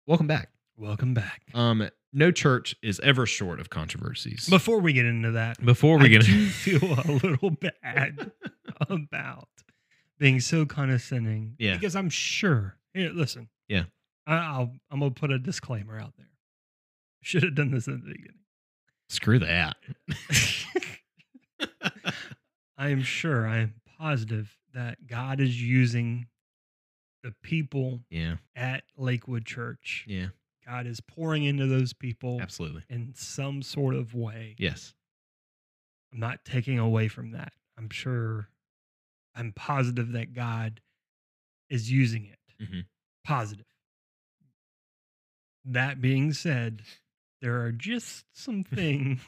Welcome back. Welcome back. Um, no church is ever short of controversies. Before we get into that, Before we I get do *laughs* feel a little bad *laughs* about being so condescending. Yeah. Because I'm sure. Here, listen. Yeah. I, I'll. I'm gonna put a disclaimer out there. Should have done this in the beginning. screw that. *laughs* I am sure. I am positive that God is using the people yeah, at Lakewood Church. yeah, God is pouring into those people absolutely. in some sort of way. Yes. I'm not taking away from that. I'm sure, I'm positive that God is using it. Mhm. Positive. That being said, there are just some *laughs* things,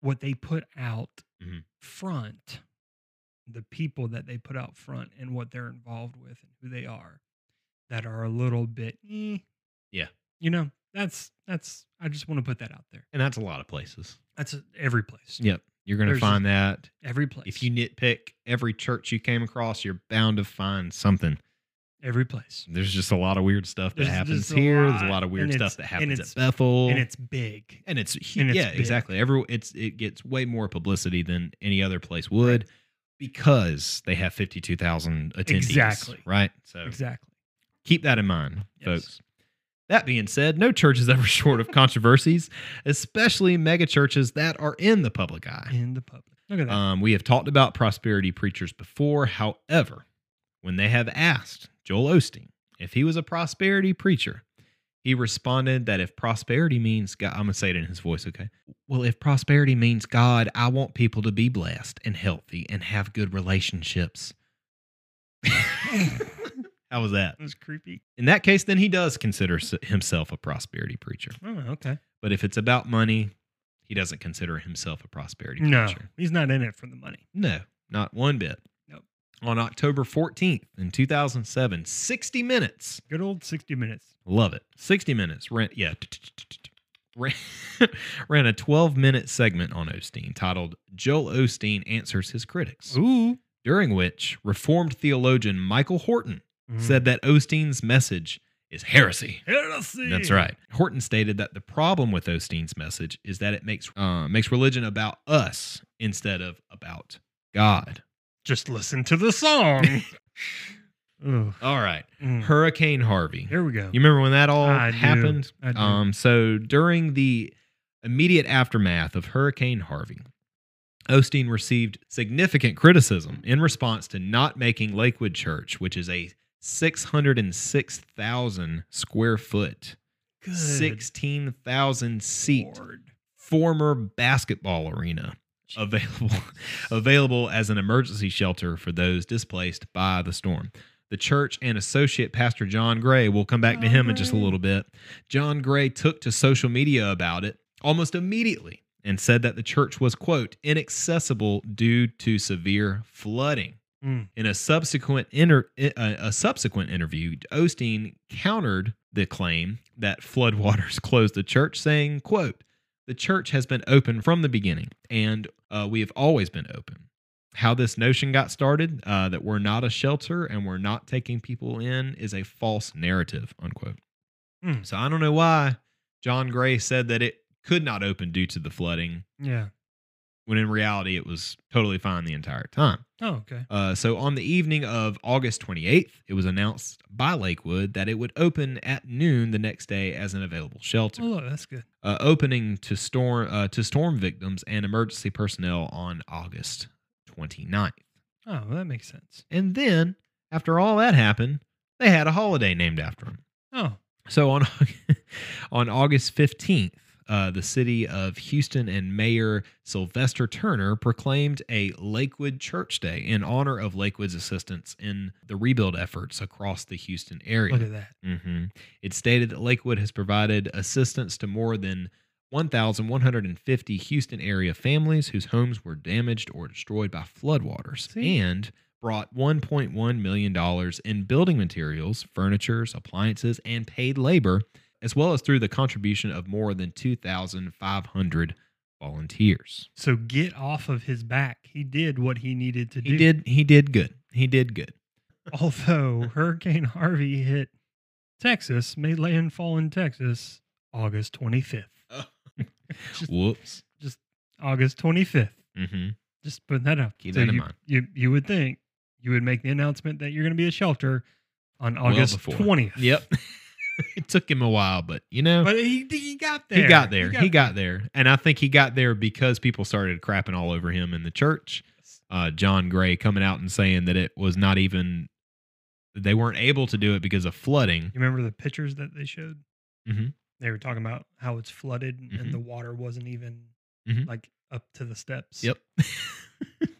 what they put out Mhm. front, the people that they put out front and what they're involved with and who they are, that are a little bit, eh. Yeah. You know, that's, that's, I just want to put that out there. And that's a lot of places. That's every place. Yep. You're going to There's find that. Every place. If you nitpick every church you came across, you're bound to find something. every place. There's just a lot of weird stuff that There's happens a here. There's a lot, of weird stuff that happens at Bethel. and it's big. and it's, hu- and it's yeah, big. exactly. Every it's it gets way more publicity than any other place would because they have 52,000 attendees. Exactly. Right? So Exactly. keep that in mind, Yes. folks. That being said, no church is ever *laughs* short of controversies, especially mega churches that are in the public eye. In the public. Look at that. Um, we have talked about prosperity preachers before. However, when they have asked Joel Osteen if he was a prosperity preacher, he responded that if prosperity means God, I'm going to say it in his voice, okay? Well, if prosperity means God, I want people to be blessed and healthy and have good relationships. *laughs* How was that? that was creepy. In that case, then he does consider himself a prosperity preacher. Oh, okay. But if it's about money, he doesn't consider himself a prosperity No, preacher. he's not in it for the money. No, not one bit. On October 14th in 2007, 60 Minutes. Good old 60 minutes. Love it. 60 Minutes. Ran, yeah. *laughs* Ran, ran a 12 minute segment on Osteen titled Joel Osteen Answers His Critics, Ooh. during which Reformed theologian Michael Horton Mm. said that Osteen's message is heresy. Heresy. That's right. Horton stated that the problem with Osteen's message is that it makes uh, makes religion about us instead of about God. Just listen to the song. *laughs* All right. Mm. Hurricane Harvey. Here we go. You remember when that all I do. happened? I do. Um, so during the immediate aftermath of Hurricane Harvey, Osteen received significant criticism in response to not making Lakewood Church, which is a 606,000 square foot, 16,000 seat Lord. former basketball arena available *laughs* available as an emergency shelter for those displaced by the storm. The church and associate pastor John Gray, we'll come back to John him in just a little bit. John Gray took to social media about it almost immediately and said that the church was quote inaccessible due to severe flooding. Mm. In a subsequent inter- a, a subsequent interview, Osteen countered the claim that floodwaters *laughs* closed the church, saying, "quote The church has been open from the beginning, and uh, we have always been open. How this notion got started, uh, that we're not a shelter and we're not taking people in, is a false narrative." Unquote. Hmm. So I don't know why John Gray said that it could not open due to the flooding, Yeah. when in reality it was totally fine the entire time. Oh, okay. Uh, so on the evening of August 28th, it was announced by Lakewood that it would open at noon the next day as an available shelter, Oh, look, that's good. uh, opening to storm uh, to storm victims and emergency personnel on August 29th. Oh, well, that makes sense. And then, after all that happened, they had a holiday named after him. Oh, So on *laughs* on August 15th, uh, the city of Houston and Mayor Sylvester Turner proclaimed a Lakewood Church Day in honor of Lakewood's assistance in the rebuild efforts across the Houston area. look at that. hmm It stated that Lakewood has provided assistance to more than 1,150 Houston area families whose homes were damaged or destroyed by floodwaters See? and brought $1.1 million in building materials, furnitures, appliances, and paid labor, as well as through the contribution of more than 2,500 volunteers. So get off of his back. He did what he needed to do. He did he did good. He did good. Although *laughs* Hurricane Harvey hit Texas, made landfall in Texas August 25th. *laughs* *laughs* Just Whoops. Just August 25th. hmm Just putting that up. Keep that in you, mind. You, you would think you would make the announcement that you're going to be a shelter on August before. 20th. Yep. *laughs* it took him a while, but you know, But he, he got there. he got there. He got, there. And I think he got there because people started crapping all over him in the church. Uh, John Gray coming out and saying that it was not even, they weren't able to do it because of flooding. You remember the pictures that they showed? Mhm. They were talking about how it's flooded Mhm. and the water wasn't even Mhm. like up to the steps. Yep. *laughs*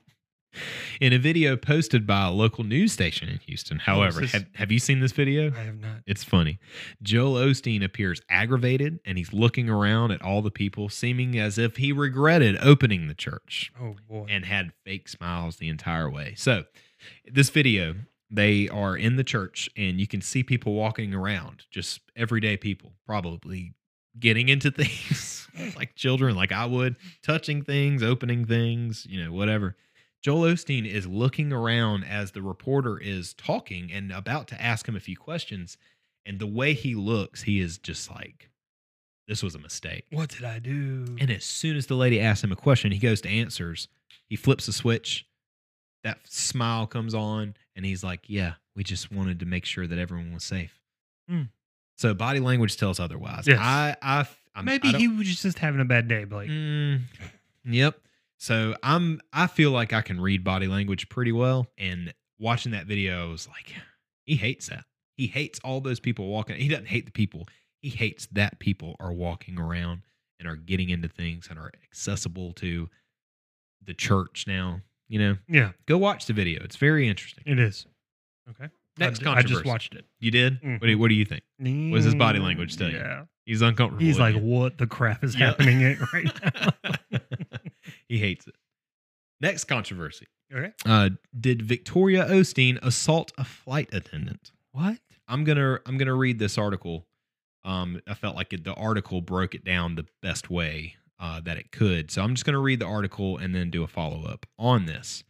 in a video posted by a local news station in Houston, oh, however, this- have, have you seen this video? I have not. It's funny. Joel Osteen appears aggravated and he's looking around at all the people, seeming as if he regretted opening the church Oh boy. and had fake smiles the entire way. So, this video, they are in the church and you can see people walking around, just everyday people, probably getting into *laughs* things like children, like I would, touching things, opening things, you know, whatever. Joel Osteen is looking around as the reporter is talking and about to ask him a few questions. And the way he looks, he is just like, this was a mistake. what did I do? And as soon as the lady asks him a question, he goes to answers. He flips a switch. That smile comes on, and he's like, "Yeah, we just wanted to make sure that everyone was safe." Hmm. So body language tells otherwise. Yes. I, I, I'm, Maybe I he was just having a bad day, Blake. Mm, yep. So I'm. I feel like I can read body language pretty well, and watching that video, I was like, he hates that. He hates all those people walking. He doesn't hate the people. He hates that people are walking around and are getting into things and are accessible to the church now. You know, Yeah, go watch the video. It's very interesting. it is. Okay. Next I, d- I just watched it. You did? What, do you, mm-hmm. what do you think? What does his body language tell you? Yeah. He's uncomfortable. He's like, you. what the crap is Yeah. happening right now? *laughs* *laughs* he hates it. Next controversy. okay. Uh, did Victoria Osteen assault a flight attendant? What? I'm gonna I'm gonna read this article. Um, I felt like it, the article broke it down the best way uh, that it could. So I'm just gonna read the article and then do a follow up on this.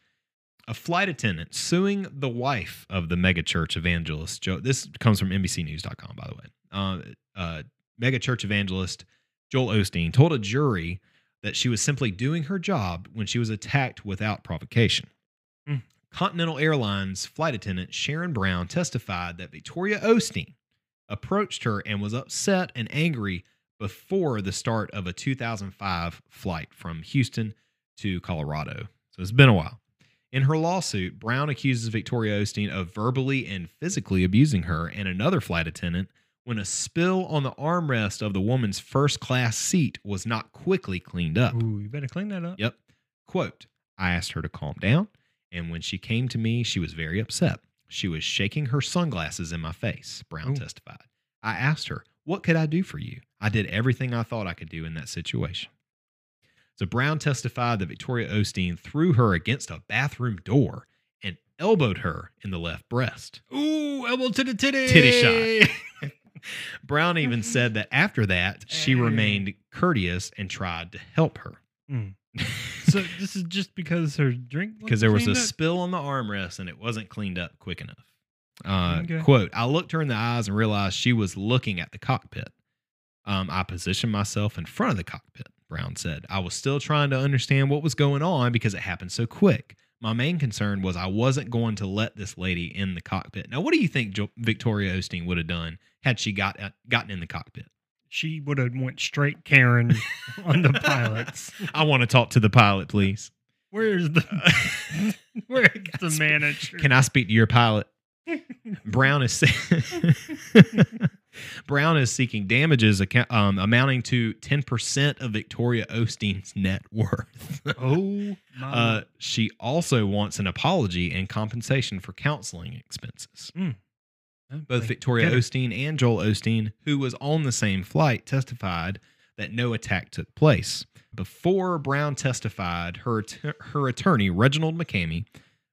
A flight attendant suing the wife of the megachurch evangelist. Joe, this comes from NBCNews.com, by the way. Uh, uh, megachurch evangelist Joel Osteen told a jury that she was simply doing her job when she was attacked without provocation. Hmm. Continental Airlines flight attendant Sharon Brown testified that Victoria Osteen approached her and was upset and angry before the start of a 2005 flight from Houston to Colorado. So it's been a while. In her lawsuit, Brown accuses Victoria Osteen of verbally and physically abusing her and another flight attendant when a spill on the armrest of the woman's first class seat was not quickly cleaned up. Ooh, you better clean that up. Yep. Quote I asked her to calm down, and when she came to me, she was very upset. She was shaking her sunglasses in my face, Brown Ooh. testified. I asked her, What could I do for you? I did everything I thought I could do in that situation. So Brown testified that Victoria Osteen threw her against a bathroom door and elbowed her in the left breast. Ooh, elbow to the titty. Titty shot. *laughs* Brown even said that after that, she remained courteous and tried to help her. Mm. *laughs* so this is just because her drink because there was a up? spill on the armrest and it wasn't cleaned up quick enough. Uh, Okay. Quote, I looked her in the eyes and realized she was looking at the cockpit. Um, I positioned myself in front of the cockpit, Brown said. I was still trying to understand what was going on because it happened so quick. My main concern was I wasn't going to let this lady in the cockpit. Now, what do you think jo- Victoria Osteen would have done had she got uh, gotten in the cockpit? She would have went straight Karen *laughs* on the pilots. I want to talk to the pilot, please. Where's the *laughs* where's the manager? Can I speak to your pilot? *laughs* Brown is Brown is seeking damages account, um, amounting to ten percent of Victoria Osteen's net *laughs* worth. Oh my! uh, she also wants an apology and compensation for counseling expenses. Both Like, Victoria. Osteen and Joel Osteen, who was on the same flight, testified that no attack took place. Before Brown testified, her her attorney Reginald McKamie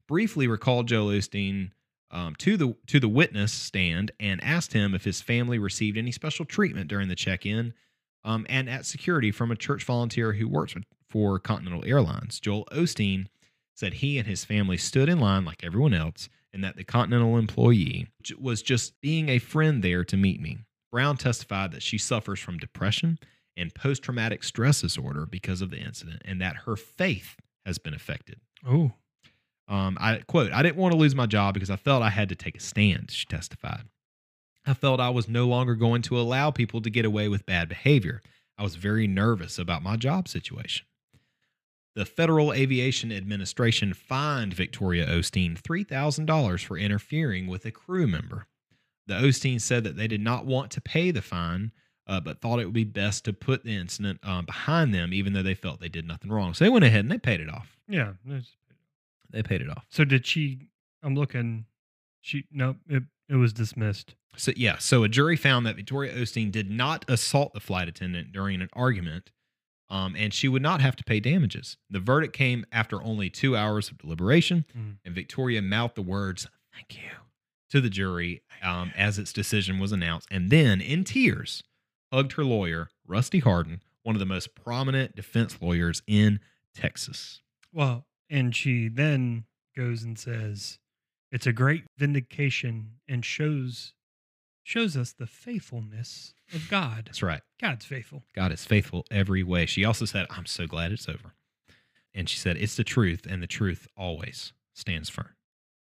briefly recalled Joel Osteen um, to the to the witness stand and asked him if his family received any special treatment during the check-in um, and at security from a church volunteer who works for Continental Airlines. Joel Osteen said he and his family stood in line like everyone else and that the Continental employee was just being a friend there to meet me. Brown testified that she suffers from depression and post traumatic stress disorder because of the incident and that her faith has been affected. Oh, Um, I quote, I didn't want to lose my job because I felt I had to take a stand, she testified. I felt I was no longer going to allow people to get away with bad behavior. I was very nervous about my job situation. The Federal Aviation Administration fined Victoria Osteen $3,000 for interfering with a crew member. The Osteen said that they did not want to pay the fine, uh, but thought it would be best to put the incident um, behind them, even though they felt they did nothing wrong. So they went ahead and they paid it off. yeah. there's- They paid it off. So did she? I'm looking. She no, It it was dismissed. So yeah, so a jury found that Victoria Osteen did not assault the flight attendant during an argument, um, and she would not have to pay damages. The verdict came after only two hours of deliberation, Mm. and Victoria mouthed the words "Thank you" to the jury um, as its decision was announced, and then, in tears, hugged her lawyer Rusty Hardin, one of the most prominent defense lawyers in Texas. Well, and she then goes and says, "It's a great vindication and shows shows us the faithfulness of God. That's right. God's faithful." God is faithful every way. She also said, I'm so glad it's over. And she said, It's the truth, and the truth always stands firm.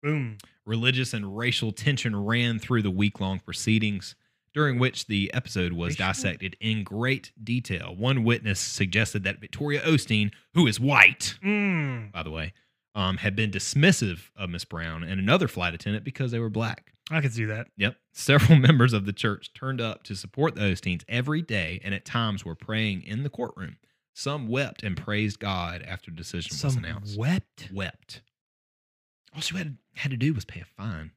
Boom. Religious and racial tension ran through the week long proceedings, during which the episode was dissected in great detail. One witness suggested that Victoria Osteen, who is white, Mm. by the way, um, had been dismissive of Miss Brown and another flight attendant because they were black. I could see that. Yep. Several *laughs* members of the church turned up to support the Osteens every day and at times were praying in the courtroom. Some wept and praised God after the decision was announced. wept. Wept. All she had, had to do was pay a fine.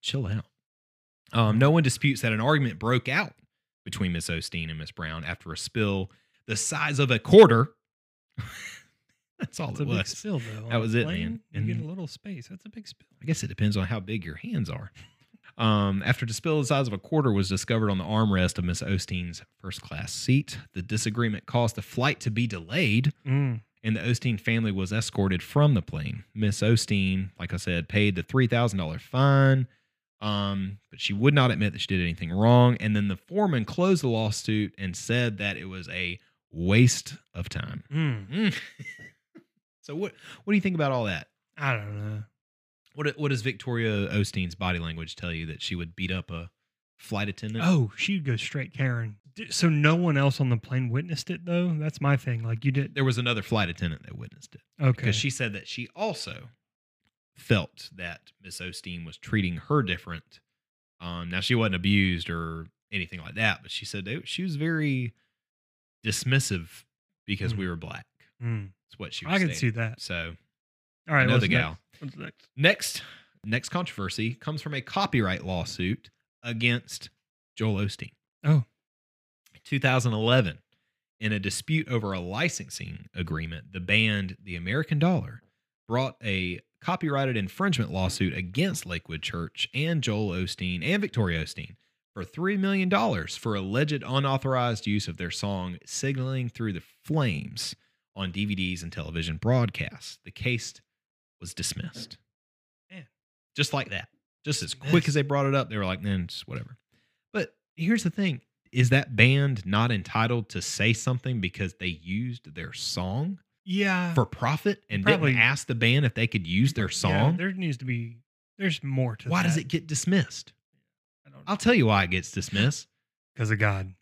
Chill out. Um, no one disputes that an argument broke out between Miss Osteen and Miss Brown after a spill the size of a quarter. *laughs* That's all It's it a big was. spill, though. That was it, man. You get a little space. That's a big spill. I guess it depends on how big your hands are. Um, after the spill the size of a quarter was discovered on the armrest of Miss Osteen's first class seat, the disagreement caused the flight to be delayed, Mm. and the Osteen family was escorted from the plane. Miss Osteen, like I said, paid the three thousand dollar fine, um, but she would not admit that she did anything wrong. And then the foreman closed the lawsuit and said that it was a waste of time. Mm. Mm. *laughs* so what what do you think about all that? I don't know. What what does Victoria Osteen's body language tell you that she would beat up a flight attendant. Oh, she'd go straight Karen. So no one else on the plane witnessed it though. That's my thing. Like you did. There was another flight attendant that witnessed it Okay. because she said that she also felt that Miss Osteen was treating her different. Um, now she wasn't abused or anything like that, but she said they, she was very dismissive because we Hmm. were black. Mm, That's what she was I can saying. see that. So All right. What's gal. next? Next? Next, next controversy comes from a copyright lawsuit against Joel Osteen. Oh. 2011, in a dispute over a licensing agreement, the band The American Dollar brought a copyrighted infringement lawsuit against Lakewood Church and Joel Osteen and Victoria Osteen for $3 million for alleged unauthorized use of their song Signaling Through the Flames on DVDs and television broadcasts. The case was dismissed. Just like that. Just as quick as they brought it up, they were like, then just whatever. But here's the thing is that band not entitled to say something because they used their song Yeah. for profit and Probably- didn't ask the band if they could use their Yeah, song? there needs to be. There's more to. why does it get dismissed? I don't. I'll tell you why it gets dismissed. Because of God.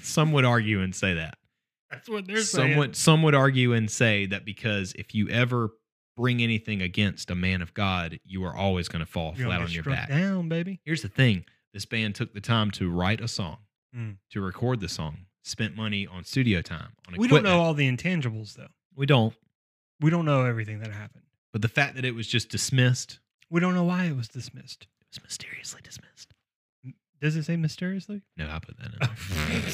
some would argue and say that. *laughs* That's what they're some saying. would some would argue and say that because if you ever bring anything against a man of God, you are always going to fall You're flat on your back. down, baby. Here's the thing: this band took the time to write a song, Mm. to record the song, spent money on studio time, on We don't equipment. know all the intangibles though. we don't. We don't know everything that happened. But the fact that it was just dismissed, We don't know why it was dismissed. it was mysteriously dismissed. Does it say mysteriously? No, I put that in. *laughs* there.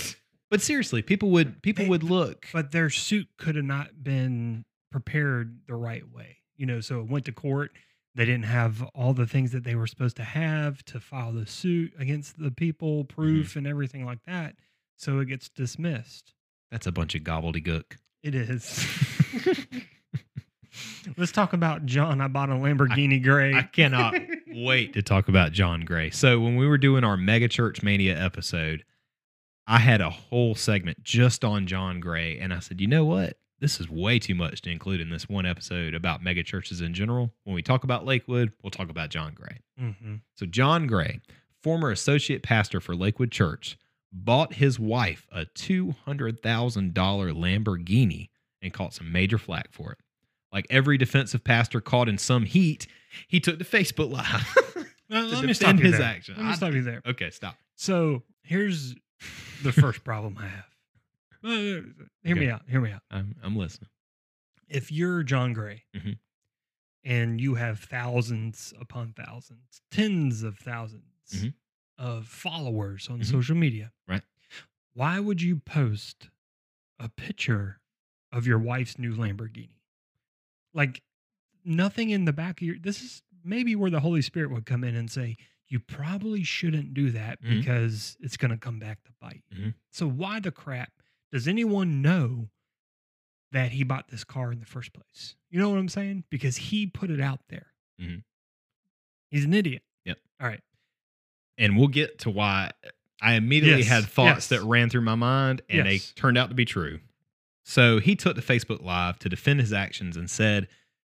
but seriously, people would people would look. But their suit could have not been prepared the right way. You know, so it went to court. They didn't have all the things that they were supposed to have to file the suit against the people, Mm-hmm. proof, and everything like that. So it gets dismissed. That's a bunch of gobbledygook. It is. *laughs* *laughs* Let's talk about John. I bought a Lamborghini Gray. I cannot *laughs* wait to talk about John Gray. So when we were doing our Mega Church Mania episode, I had a whole segment just on John Gray, and I said, you know what? This is way too much to include in this one episode about mega churches in general. When we talk about Lakewood, we'll talk about John Gray. hmm So John Gray, former associate pastor for Lakewood Church, bought his wife a two hundred thousand dollar Lamborghini and caught some major flack for it. Like every defensive pastor caught in some heat, he took to Facebook Live. *laughs* Well, To let me stop you his there. action. Let me I- stop you there. okay, stop. So here's the first problem I have. *laughs* Uh, hear me out. Hear me out. I'm I'm listening. If you're John Gray Mhm. and you have thousands upon thousands, tens of 1000s Mhm. Of followers on Mhm. social media, Right. Why would you post a picture of your wife's new Lamborghini? Like nothing in the back of your. This is maybe where the Holy Spirit would come in and say, you probably shouldn't do that Mhm. because it's going to come back to bite. Mhm. So why the crap does anyone know that he bought this car in the first place? You know what I'm saying? Because he put it out there. Mhm. He's an idiot. Yep. All right. And we'll get to why I immediately Yes, had thoughts yes. that ran through my mind and Yes. they turned out to be true. So he took to Facebook Live to defend his actions and said,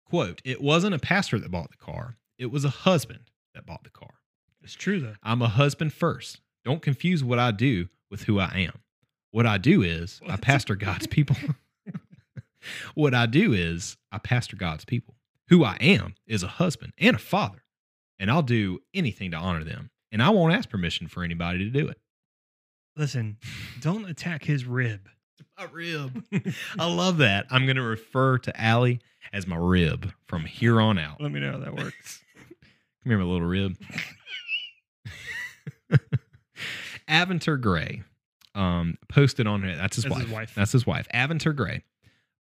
quote, it wasn't a pastor that bought the car. It was a husband that bought the car. It's true though. I'm a husband first. Don't confuse what I do with who I am. What I do is I pastor God's people. *laughs* what I do is I pastor God's people. Who I am is a husband and a father, and I'll do anything to honor them. And I won't ask permission for anybody to do it. Listen, *sighs* don't attack his rib. My rib. *laughs* I love that. I'm going to refer to Allie as my rib from here on out. Let me know how that works. *laughs* Come here, my little rib. *laughs* Aventer Gray um, posted on her. That's his That's wife. his wife. That's his wife. Aventer Gray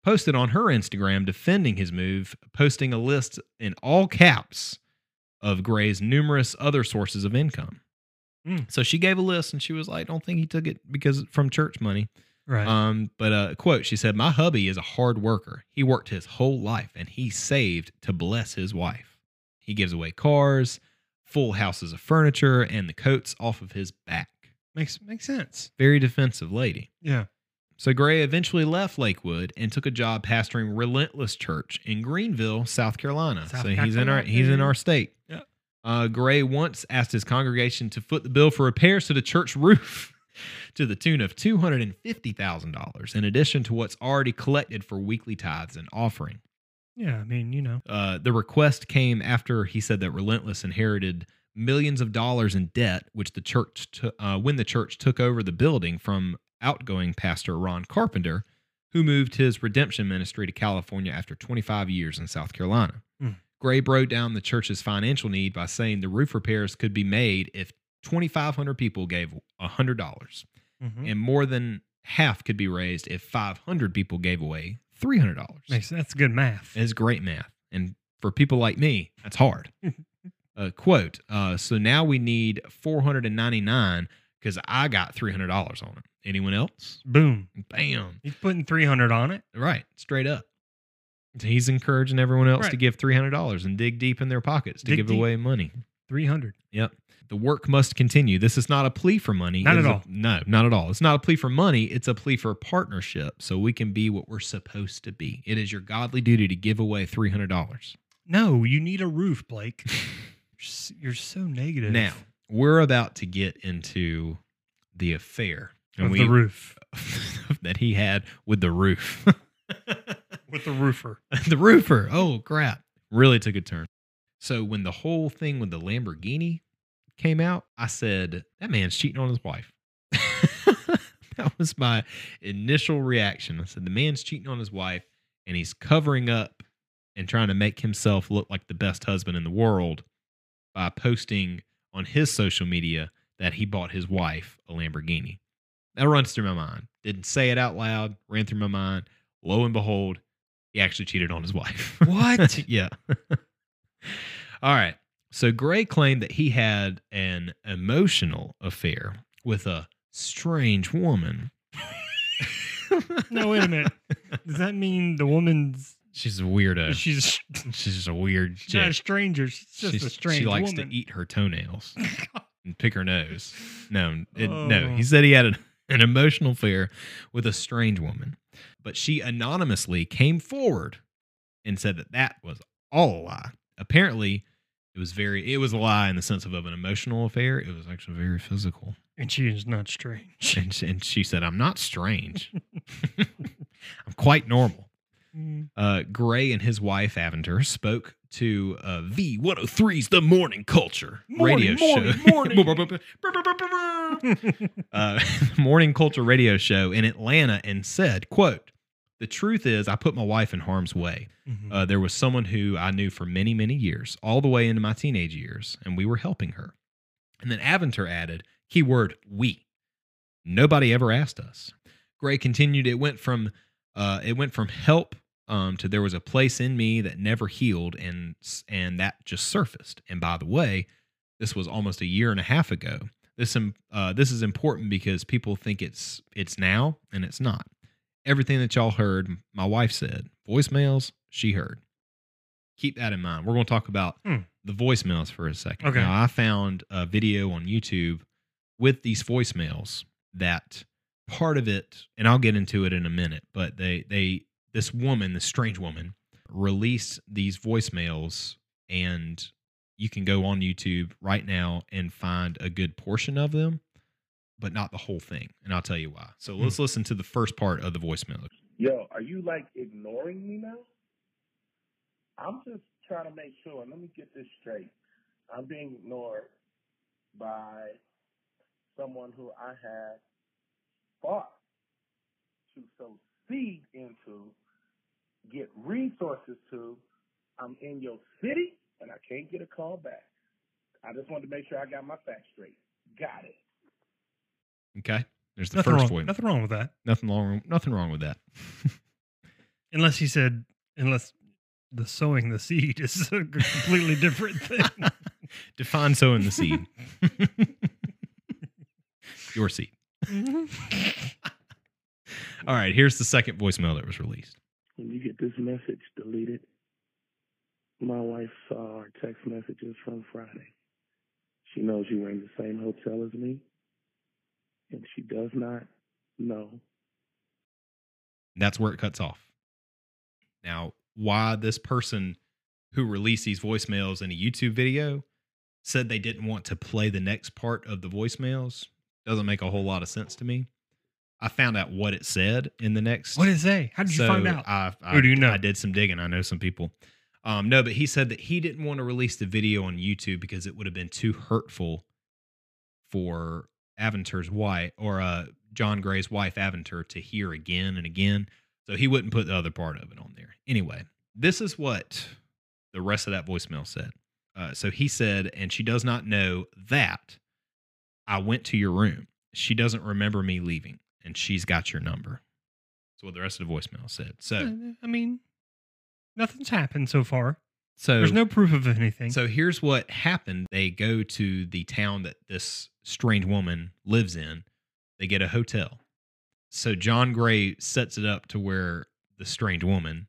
posted on her Instagram defending his move, posting a list in all caps of Gray's numerous other sources of income. Mm. So she gave a list and she was like, "Don't think he took it because from church money." Right. Um, but uh, quote, she said, "My hubby is a hard worker. He worked his whole life and he saved to bless his wife. He gives away cars, full houses of furniture, and the coats off of his back. makes makes sense. Very defensive lady." Yeah. So Gray eventually left Lakewood and took a job pastoring Relentless Church in Greenville, South Carolina. South so he's in our he's in our state. Yeah. Uh, Gray once asked his congregation to foot the bill for repairs to the church roof *laughs* to the tune of $250,000, in addition to what's already collected for weekly tithes and offering. Yeah, I mean, you know. Uh, the request came after he said that Relentless inherited millions of dollars in debt, which the church, t- uh, when the church took over the building from outgoing pastor Ron Carpenter, who moved his redemption ministry to California after 25 years in South Carolina. Hmm. Gray broke down the church's financial need by saying the roof repairs could be made if 2,500 people gave $100, Mhm. and more than half could be raised if 500 people gave away $300. That's good math. It's great math. And for people like me, that's hard. *laughs* uh, quote, uh, so now we need 499 because I got $300 on it. Anyone else? Boom. Bam. He's putting 300 on it. Right. Straight up. He's encouraging everyone else to give $300 and dig deep in their pockets to Dig give deep. away money. 300. Yep. The work must continue. This is not a plea for money. Not It at is a- all. no, not at all. It's not a plea for money. It's a plea for partnership so we can be what we're supposed to be. It is your godly duty to give away $300. No, you need a roof, Blake. *laughs* You're so negative. Now, we're about to get into the affair and of the roof *laughs* that he had with the roof. *laughs* with the roofer. *laughs* the roofer. Oh, crap. Really took a turn. So, when the whole thing with the Lamborghini came out, I said, that man's cheating on his wife. that was my initial reaction. I said, the man's cheating on his wife and he's covering up and trying to make himself look like the best husband in the world by posting on his social media that he bought his wife a Lamborghini. That runs through my mind. Didn't say it out loud, ran through my mind. Lo and behold, he actually cheated on his wife. What? *laughs* yeah. *laughs* All right. So Gray claimed that he had an emotional affair with a strange woman. *laughs* No, wait a minute. Does that mean the woman's She's a weirdo. *laughs* she's *laughs* She's just a weird she's not a stranger? She's just She's- a strange she likes woman. to eat her toenails *laughs* and pick her nose. No, it, no. Oh. He said he had an, an emotional affair with a strange woman, but she anonymously came forward and said that that was all a lie. Apparently, it was very. It was a lie in the sense of, of an emotional affair. It was actually very physical. And she is not strange. And and she said, "I'm not strange. I'm quite normal." Mm. Uh, Gray and his wife Aventer spoke to uh, V103's The Morning Culture radio Morning, show. morning, uh, Morning Culture radio show in Atlanta and said, quote, the truth is I put my wife in harm's way. Mhm. Uh, there was someone who I knew for many, many years, all the way into my teenage years, and we were helping her. And then Aventer added, keyword we. Nobody ever asked us. Gray continued, it went from uh, it went from help um, to there was a place in me that never healed, and and that just surfaced. And by the way, this was almost a year and a half ago. This um, uh, this is important because people think it's it's now, and it's not. Everything that y'all heard, my wife said, voicemails, she heard. Keep that in mind. We're going to talk about Hmm. the voicemails for a second. Okay. Now, I found a video on YouTube with these voicemails that part of it, and I'll get into it in a minute, but they they this woman, this strange woman, released these voicemails and you can go on YouTube right now and find a good portion of them, but not the whole thing. And I'll tell you why. So let's hmm. listen to the first part of the voicemail. Yo, are you like ignoring me now? I'm just trying to make sure. Let me get this straight. I'm being ignored by someone who I had fought to sow seed into, get resources to. I'm in your city and I can't get a call back. I just wanted to make sure I got my facts straight. Got it. Okay. There's the Nothing first wrong. voice. Nothing wrong with that. Nothing wrong. Nothing wrong with that. *laughs* Unless he said, unless the sowing the seed is a completely different thing. *laughs* Define sowing the seed. *laughs* Your seed. Mm-hmm. All right. Here's the second voicemail that was released. When you get this message, deleted. My wife saw our text messages from Friday. She knows you were in the same hotel as me, and she does not know. That's where it cuts off. Now, why this person who released these voicemails in a YouTube video said they didn't want to play the next part of the voicemails. Doesn't make a whole lot of sense to me. I found out what it said in the next. What did it say? How did you find out? I, I, Or do you know? I did some digging. I know some people. Um, no, but he said that he didn't want to release the video on YouTube because it would have been too hurtful for Aventer's wife or uh, John Gray's wife, Aventur, to hear again and again. So he wouldn't put the other part of it on there. Anyway, this is what the rest of that voicemail said. Uh, so he said, and she does not know that I went to your room. She doesn't remember me leaving, and she's got your number. That's what the rest of the voicemail said. So, I mean, nothing's happened so far. so There's no proof of anything. So here's what happened. They go to the town that this strange woman lives in. They get a hotel. So John Gray sets it up to where the strange woman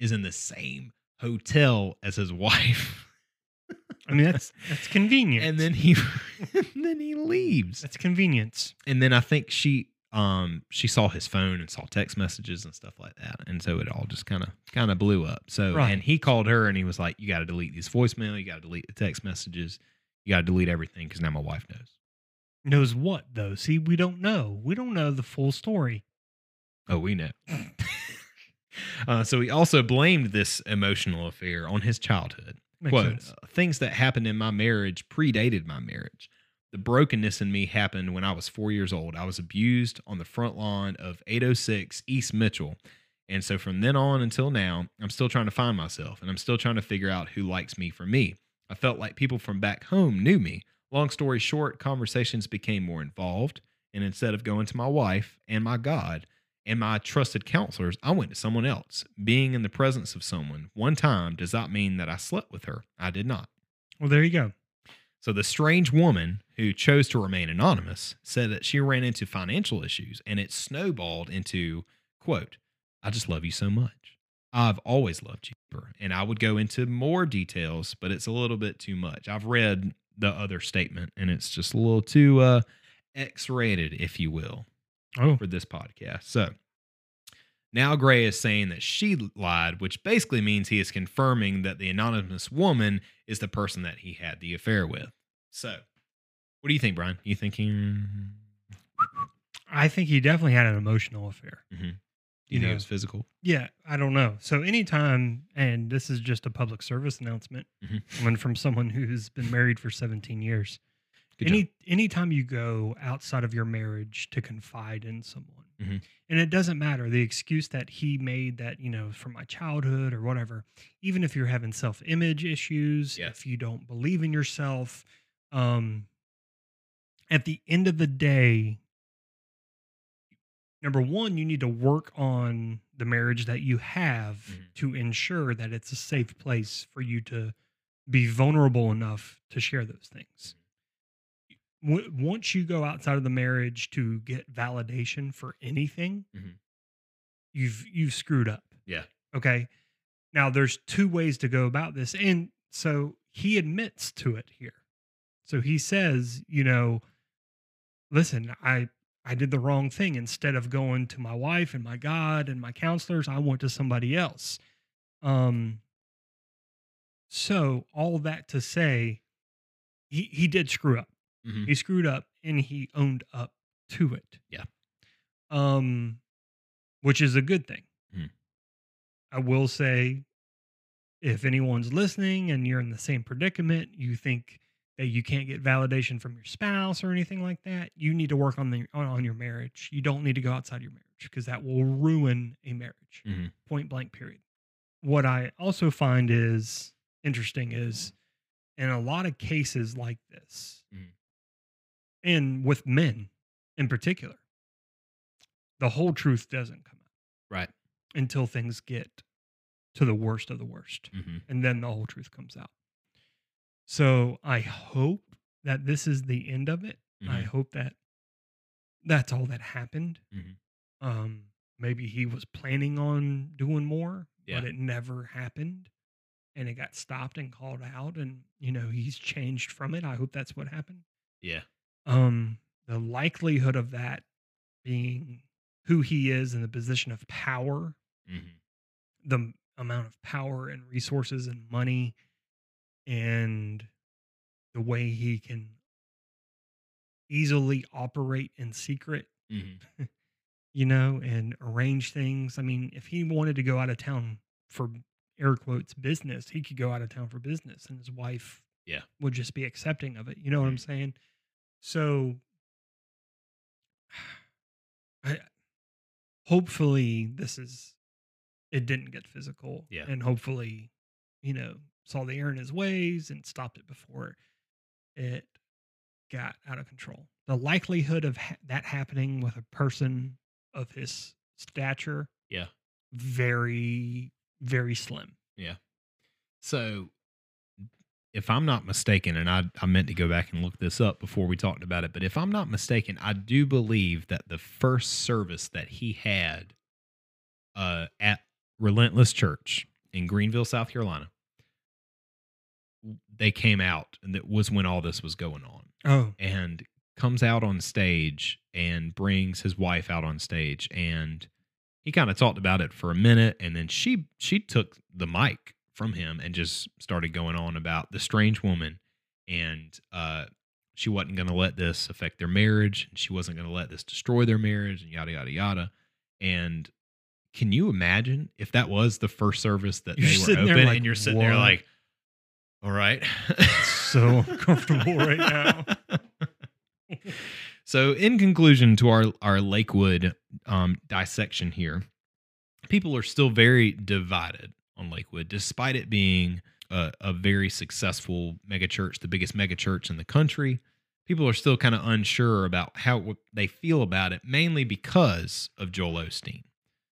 is in the same hotel as his *laughs* wife. I mean, that's that's convenient. *laughs* and then he *laughs* and then he leaves. that's convenience. And then I think she um she saw his phone and saw text messages and stuff like that. And so it all just kind of kind of blew up. So Right. and he called her and he was like, You gotta delete these voicemail, you gotta delete the text messages, you gotta delete everything because now my wife knows. Knows what though? See, we don't know. We don't know the full story. Oh, we know. *laughs* uh, so he also blamed this emotional affair on his childhood. Makes Quote, sense. "Uh, things that happened in my marriage predated my marriage. The brokenness in me happened when I was four years old. I was abused on the front lawn of 806 East Mitchell. And so from then on until now, I'm still trying to find myself and I'm still trying to figure out who likes me for me. I felt like people from back home knew me. Long story short, conversations became more involved. And instead of going to my wife and my God and my trusted counselors, I went to someone else. Being in the presence of someone one time does not mean that I slept with her. I did not. Well, there you go. So the strange woman who chose to remain anonymous said that she ran into financial issues and it snowballed into quote, I just love you so much. I've always loved you. And I would go into more details, but it's a little bit too much. I've read the other statement and it's just a little too uh X-rated, if you will Oh, for this podcast. So now Gray is saying that she lied, which basically means he is confirming that the anonymous woman is the person that he had the affair with. So, what do you think, Brian? You think he? I think he definitely had an emotional affair. you You think know. it was physical? Yeah, I don't know. So anytime, and this is just a public service announcement Mhm. coming from someone who's been married for 17 years. Good Any job. anytime you go outside of your marriage to confide in someone, Mhm. and it doesn't matter the excuse that he made that you know from my childhood or whatever. Even if you're having self image issues, Yeah. if you don't believe in yourself, um, at the end of the day, number one, you need to work on the marriage that you have Mhm. to ensure that it's a safe place for you to be vulnerable enough to share those things. W- Once you go outside of the marriage to get validation for anything, Mhm. you've you've screwed up. Yeah. Okay. Now there's two ways to go about this, and so he admits to it here. So he says, you know, listen, I I did the wrong thing. Instead of going to my wife and my God and my counselors, I went to somebody else. Um. So all that to say, he he did screw up. Mhm. He screwed up, and he owned up to it. Yeah. Um, which is a good thing. Mhm. I will say, if anyone's listening and you're in the same predicament, you think that you can't get validation from your spouse or anything like that, you need to work on the on, on your marriage. You don't need to go outside your marriage because that will ruin a marriage. Mhm. Point blank. Period. What I also find is interesting is in a lot of cases like this. And with men in particular, the whole truth doesn't come out Right. until things get to the worst of the worst hmm and then the whole truth comes out. So I hope that this is the end of it. I Mhm. hope that that's all that happened. Mhm. Um, maybe he was planning on doing more, Yeah. but it never happened, and it got stopped and called out, and you know he's changed from it. I hope that's what happened. Yeah. Um, the likelihood of that being who he is in the position of power hmm the amount of power and resources and money and the way he can easily operate in secret, Mhm. *laughs* you know, and arrange things. I mean, if he wanted to go out of town for air quotes business, he could go out of town for business and his wife Yeah. would just be accepting of it. You know what I'm saying? So *sighs* I hopefully this is it didn't get physical. Yeah. And hopefully, you know, saw the error in his ways and stopped it before it got out of control. The likelihood of ha- that happening with a person of his stature, Yeah. very, very slim. Yeah. So, if I'm not mistaken, and I, I meant to go back and look this up before we talked about it, but if I'm not mistaken, I do believe that the first service that he had uh, at Relentless Church in Greenville, South Carolina, they came out, and that was when all this was going on. Oh, and comes out on stage and brings his wife out on stage and he kind of talked about it for a minute and then she she took the mic from him and just started going on about the strange woman and uh she wasn't going to let this affect their marriage and she wasn't going to let this destroy their marriage and yada yada yada. And can you imagine if that was the first service that You're they were open like, and you're sitting there like all right. So uncomfortable right now. *laughs* so, in conclusion to our our Lakewood um, dissection here, people are still very divided on Lakewood, despite it being a, a very successful megachurch, the biggest megachurch in the country. People are still kind of unsure about how what they feel about it, mainly because of Joel Osteen.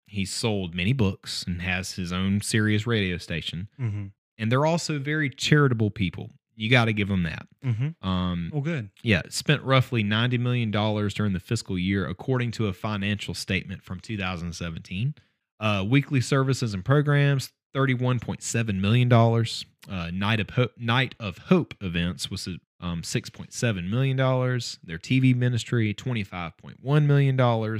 He's sold many books and has his own Sirius radio station, mm-hmm. and they're also very charitable people. You got to give them that. Mm-hmm. Um, Well, good. yeah, spent roughly $90 million during the fiscal year, according to a financial statement from 2017. Uh, weekly services and programs, $31.7 million. Uh, Night, of Hope, Night of Hope events was um, $6.7 million. Their TV ministry, $25.1 million.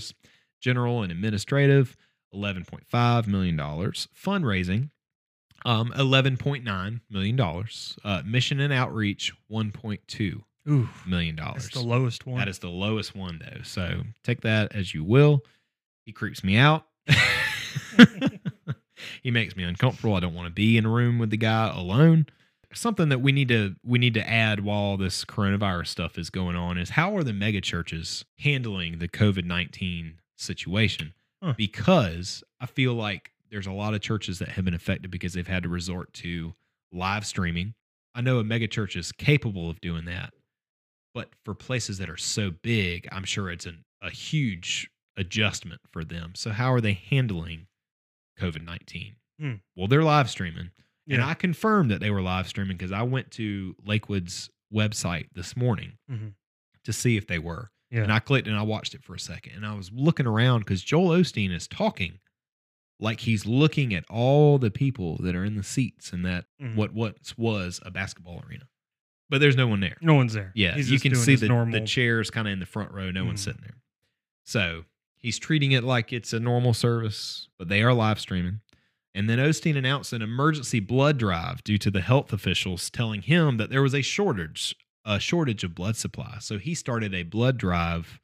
General and administrative, $11.5 million. Fundraising, um, $11.9 million. Uh, mission and outreach, $1.2 Ooh, million dollars. that's the lowest one. That is the lowest one though. So take that as you will. He creeps me out. *laughs* he makes me uncomfortable. I don't want to be in a room with the guy alone. Something that we need to we need to add while this coronavirus stuff is going on is how are the mega churches handling the COVID nineteen situation? Huh. Because I feel like there's a lot of churches that have been affected because they've had to resort to live streaming. I know a mega church is capable of doing that, but for places that are so big, I'm sure it's an, a huge adjustment for them. So, how are they handling COVID 19? Hmm. Well, they're live streaming. And I confirmed that they were live streaming because I went to Lakewood's website this morning Mhm. to see if they were. Yeah. And I clicked and I watched it for a second. And I was looking around because Joel Osteen is talking like he's looking at all the people that are in the seats in that Mhm. what once was a basketball arena. But there's no one there. no one's there. Yeah, He's you can see the, normal. the chairs kind of in the front row. No one's Mhm. sitting there. So he's treating it like it's a normal service, but they are live streaming. And then Osteen announced an emergency blood drive due to the health officials telling him that there was a shortage, a shortage of blood supply. So he started a blood drive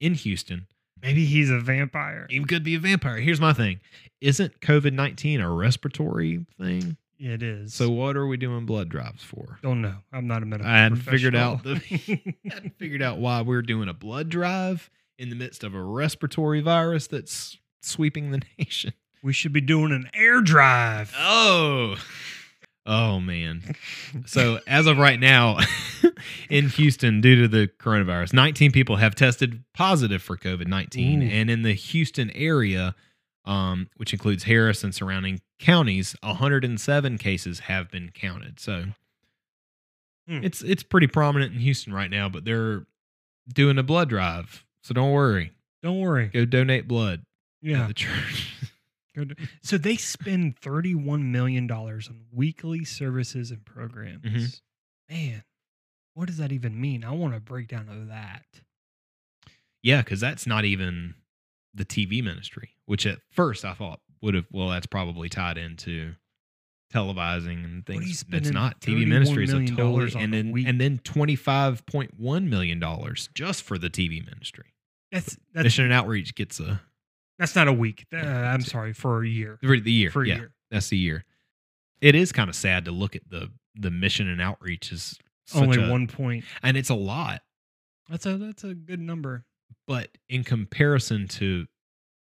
in Houston. Maybe he's a vampire. He could be a vampire. Here's my thing: Isn't COVID nineteen a respiratory thing? It is. So what are we doing blood drives for? don't know. I'm not a medical. I hadn't figured out the *laughs* hadn't figured out why we're doing a blood drive in the midst of a respiratory virus that's sweeping the *laughs* nation. we should be doing an air drive. Oh. Oh man. So as of right now *laughs* in Houston due to the coronavirus, 19 people have tested positive for COVID-19 Ooh. and in the Houston area um, which includes Harris and surrounding counties, 107 cases have been counted. So Hmm. it's it's pretty prominent in Houston right now, but they're doing a blood drive. So don't worry. Don't worry. Go donate blood Yeah. the church. *laughs* So they spend $31 million on weekly services and programs. Mhm. Man, what does that even mean? I want a breakdown of that. Yeah, because that's not even the TV ministry, which at first I thought would have. Well, that's probably tied into televising and What are you things. It's not TV $31 ministry is a totally and then and then twenty five point one million dollars just for the TV ministry. That's that's Mission and Outreach gets a that's not a week. Uh, I'm sorry for a year. for the year. For a yeah, year. that's the year. It is kind of sad to look at the the Mission and Outreach is Only a- one and it's a lot. That's a that's a good number. but in comparison to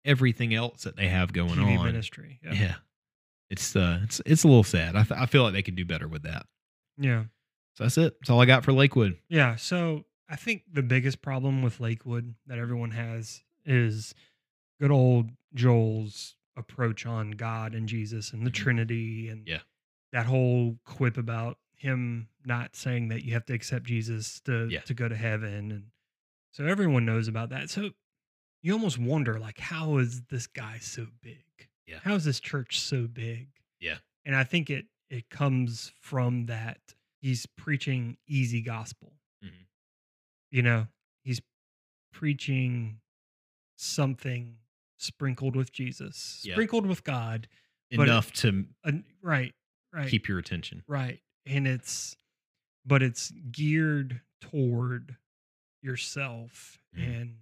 everything else that they have going TV on, ministry. yeah. Yeah. it's uh, it's it's a little sad. I, th- I feel like they could do better with that. Yeah. So that's it. That's all I got for Lakewood. Yeah. So I think the biggest problem with Lakewood that everyone has is good old Joel's approach on God and Jesus and the Mhm. Trinity and Yeah. that whole quip about him not saying that you have to accept Jesus to Yeah. to go to heaven and so everyone knows about that. So you almost wonder like how is this guy so big? Yeah. How is this church so big? Yeah. And I think it it comes from that he's preaching easy gospel. You know, he's preaching something sprinkled with Jesus, Yeah. sprinkled with God. Enough to Uh, right, right, keep your attention. right. And it's, but it's geared toward yourself. Mhm. And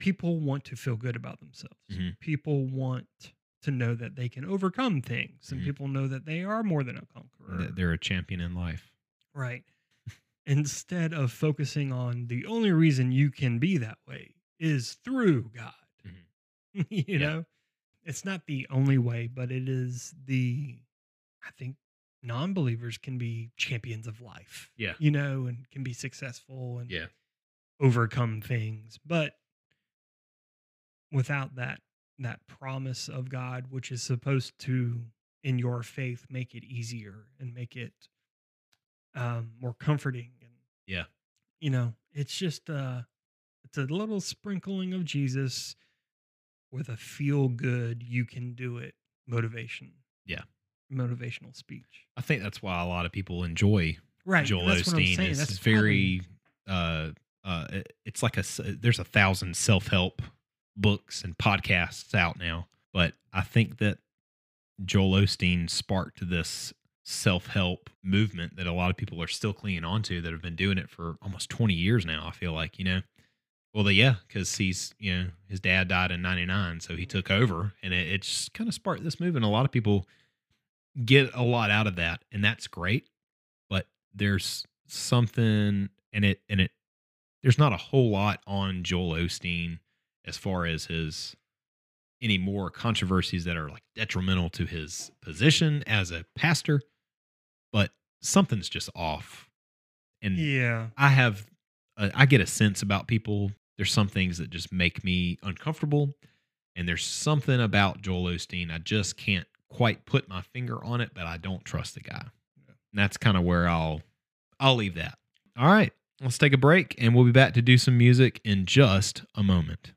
people want to feel good about themselves. Mhm. People want to know that they can overcome things. And Mhm. people know that they are more than a conqueror. That they're a champion in life. Right. Instead of focusing on the only reason you can be that way is through God. Mm-hmm. *laughs* you Yeah. know, it's not the only way, but it is the, I think non believers can be champions of life. Yeah. You know, and can be successful and Yeah. overcome things. But without that, that promise of God, which is supposed to, in your faith, make it easier and make it um, more comforting. And, Yeah. you know, it's just, uh, it's a little sprinkling of Jesus with a feel good, you can do it motivation. Yeah. Motivational speech. I think that's why a lot of people enjoy Right. Joel that's Osteen. It's That's very uh uh it's like a there's a thousand self-help books and podcasts out now, but I think that Joel Osteen sparked this self-help movement that a lot of people are still clinging onto that have been doing it for almost 20 years now, I feel like, you know. Well, they, yeah, because he's, you know, his dad died in 99, so he took over and it just kind of sparked this movement. A lot of people get a lot out of that, and that's great but there's something and it and it there's not a whole lot on Joel Osteen as far as his any more controversies that are like detrimental to his position as a pastor but something's just off and yeah. I have uh, I get a sense about people there's some things that just make me uncomfortable and there's something about Joel Osteen I just can't quite put my finger on it but I don't trust the guy and that's kind of where I'll I'll leave that. All right, let's take a break and we'll be back to do some music in just a moment.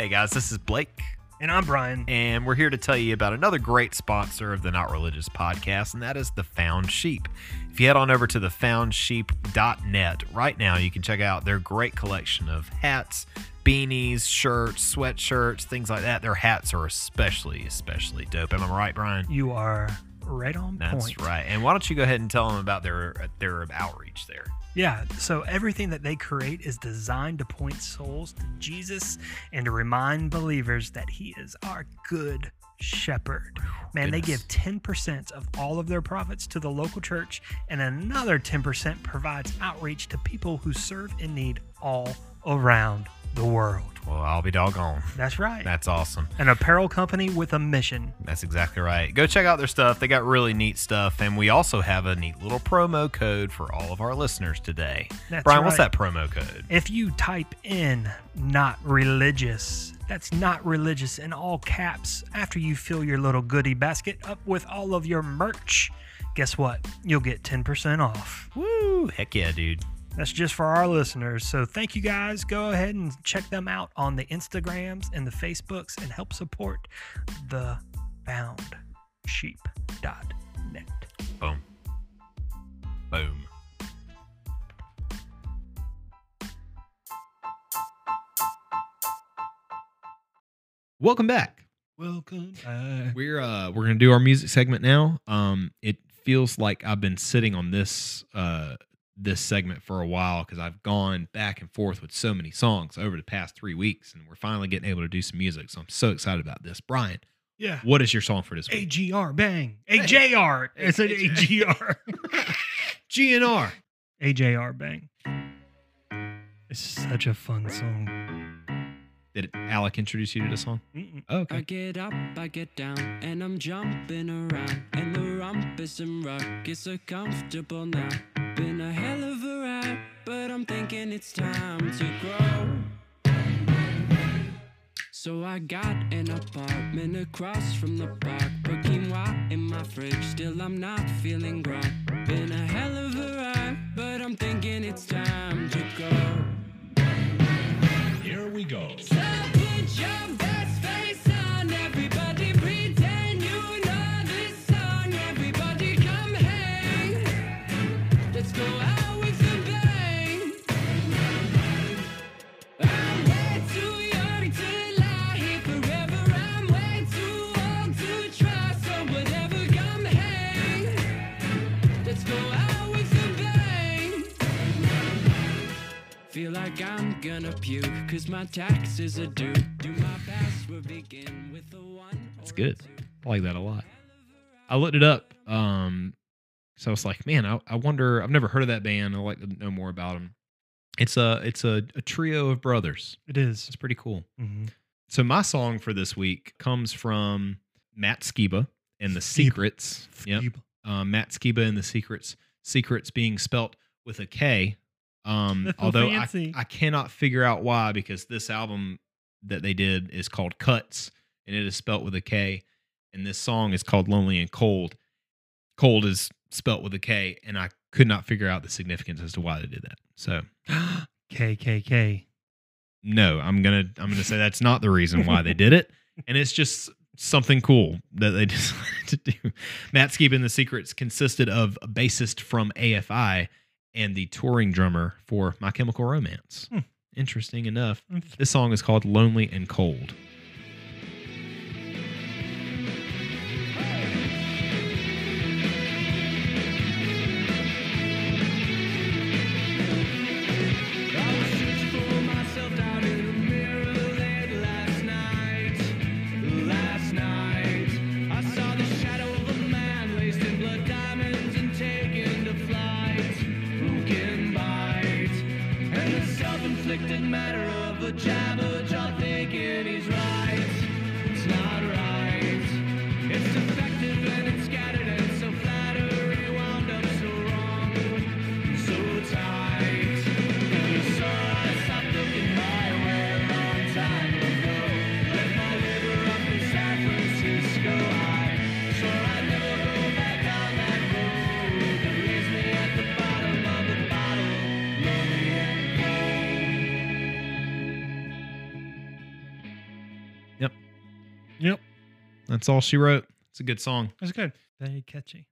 Hey guys, this is Blake, And I'm Brian. and we're here to tell you about another great sponsor of the Not Religious podcast, and that is The Found Sheep. If you head on over to thefoundsheep.net right now, you can check out their great collection of hats, beanies, shirts, sweatshirts, things like that. Their hats are especially, especially dope. Am I right, Brian? You are right on That's point. right. And why don't you go ahead and tell them about their their outreach there? Yeah, so everything that they create is designed to point souls to Jesus and to remind believers that he is our good shepherd. Man, they give 10% of all of their profits to the local church, and another 10% provides outreach to people who serve in need all around the world. Well, I'll be doggone. That's right. That's awesome. An apparel company with a mission. That's exactly right. Go check out their stuff. They got really neat stuff, and we also have a neat little promo code for all of our listeners today. That's Brian, what's right. that promo code? If you type in not religious, that's not religious in all caps after you fill your little goodie basket up with all of your merch, guess what? You'll get 10% off. Woo! Heck yeah, dude. That's just for our listeners. So thank you guys. Go ahead and check them out on the Instagrams and the Facebooks and help support the foundsheep.net. Boom. Boom. Welcome back. Welcome back. We're uh we're gonna do our music segment now. Um, it feels like I've been sitting on this uh this segment for a while because I've gone back and forth with so many songs over the past three weeks, and we're finally getting able to do some music. So I'm so excited about this. Brian, Yeah. what is your song for this week? AGR bang. AJR. It's an AGR. GNR. AJR bang. It's such a fun song. Did Alec introduce you to the song? Mm-mm. Oh, I get up, I get down, and I'm jumping around. And the rumpus and ruckus are comfortable now. Been a hell of a ride, but I'm thinking it's time to grow. So I got an apartment across from the park. Put quinoa in my fridge, still I'm not feeling grown. Been a hell of a ride, but I'm thinking it's time to go. Here we go. So put your best Feel like I'm gonna puke, cause my taxes are due. Do my password begin with a one? That's or a good. I like that a lot. I looked it up. Um, so I was like, man, I, I wonder. I've never heard of that band. I'd like to know more about them. It's a it's a, a trio of brothers. It is. It's pretty cool. Mhm. So my song for this week comes from Matt Skiba and the Sekrets. Yep. Um, Matt Skiba and the Sekrets. Sekrets being spelt with a K. Um, *laughs* although I. I cannot figure out why because this album that they did is called Kuts and it is spelt with a K, and this song is called Lonely and Cold. Cold is spelt with a K, and I could not figure out the significance as to why they did that. So *gasps* KKK. no, I'm gonna I'm gonna say that's not the reason why they did it, *laughs* and it's just something cool that they *laughs* decided to do. Matt Skiba and the Sekrets consisted of a bassist from AFI and the touring drummer for My Chemical Romance. Hmm. Interesting enough, this song is called "Lonely and Cold." That's all she wrote. It's a good song. It's good. Very catchy.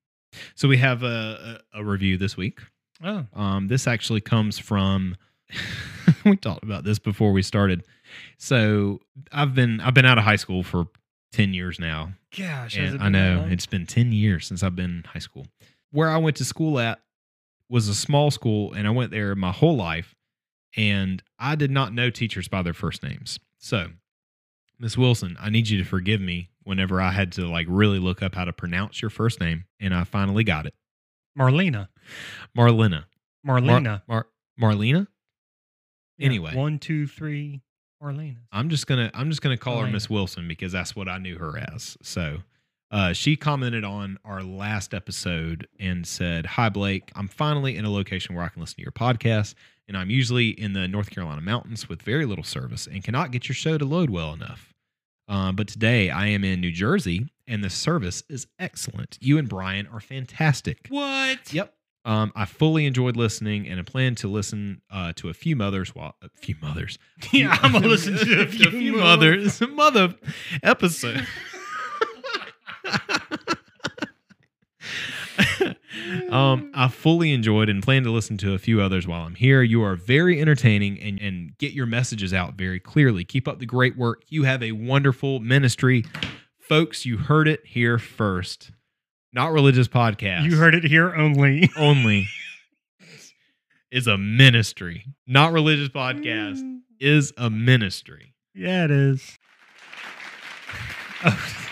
So we have a, a, a review this week. Oh. Um, this actually comes from. *laughs* we talked about this before we started. So I've been I've been out of high school for ten years now. Gosh. has And it I know it's been ten years since I've been in high school. Where I went to school at was a small school, and I went there my whole life, and I did not know teachers by their first names. So, Miss Wilson, I need you to forgive me whenever I had to like really look up how to pronounce your first name, and I finally got it. Marlena. Marlena. Marlena. Mar- Marlena. Yeah, Anyway. One, two, three. Marlena. I'm just gonna I'm just gonna call her Miss Wilson because that's what I knew her as. So uh, she commented on our last episode and said, "Hi Blake, I'm finally in a location where I can listen to your podcast, and I'm usually in the North Carolina mountains with very little service and cannot get your show to load well enough. Uh, but today I am in New Jersey, and the service is excellent. You and Brian are fantastic. What? Yep. Um, I fully enjoyed listening, and I plan to listen uh, to a few mothers while a few mothers. *laughs* Yeah, I'm gonna listen to *laughs* a few, mothers *laughs* mother episode. Um, I fully enjoyed and plan to listen to a few others while I'm here. You are very entertaining and, and get your messages out very clearly. Keep up the great work. You have a wonderful ministry. Folks, you heard it here first. Not religious podcast. You heard it here only. *laughs* only is a ministry. Not religious podcast is a ministry. Yeah, it is. *laughs*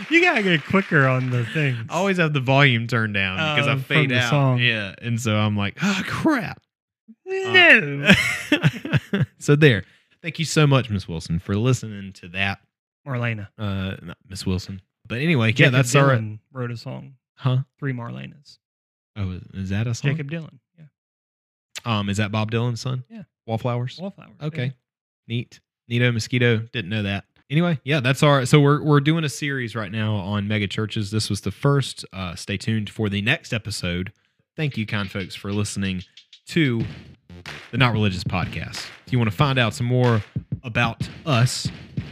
Oh, *laughs* you gotta get quicker on the thing. I always have the volume turned down because Oh, I from fade the out. song. Yeah. And so I'm like, oh crap. no. *laughs* so there. Thank you so much, Miss Wilson, for listening to that. Marlena. Uh not Miss Wilson. But anyway, yeah, Jakob that's all right. Dylan wrote a song. Huh? Three Marlenas. Oh, is- is that a song? Jakob Dylan. Yeah. Um, is that Bob Dylan's son? Yeah. Wallflowers? Wallflowers. Okay. Neat. Neato mosquito. Didn't know that. Anyway, yeah, that's our so we're we're doing a series right now on mega churches. This was the first. Uh stay tuned for the next episode. Thank you, kind folks, for listening to the Not Religious Podcast. If you want to find out some more about us,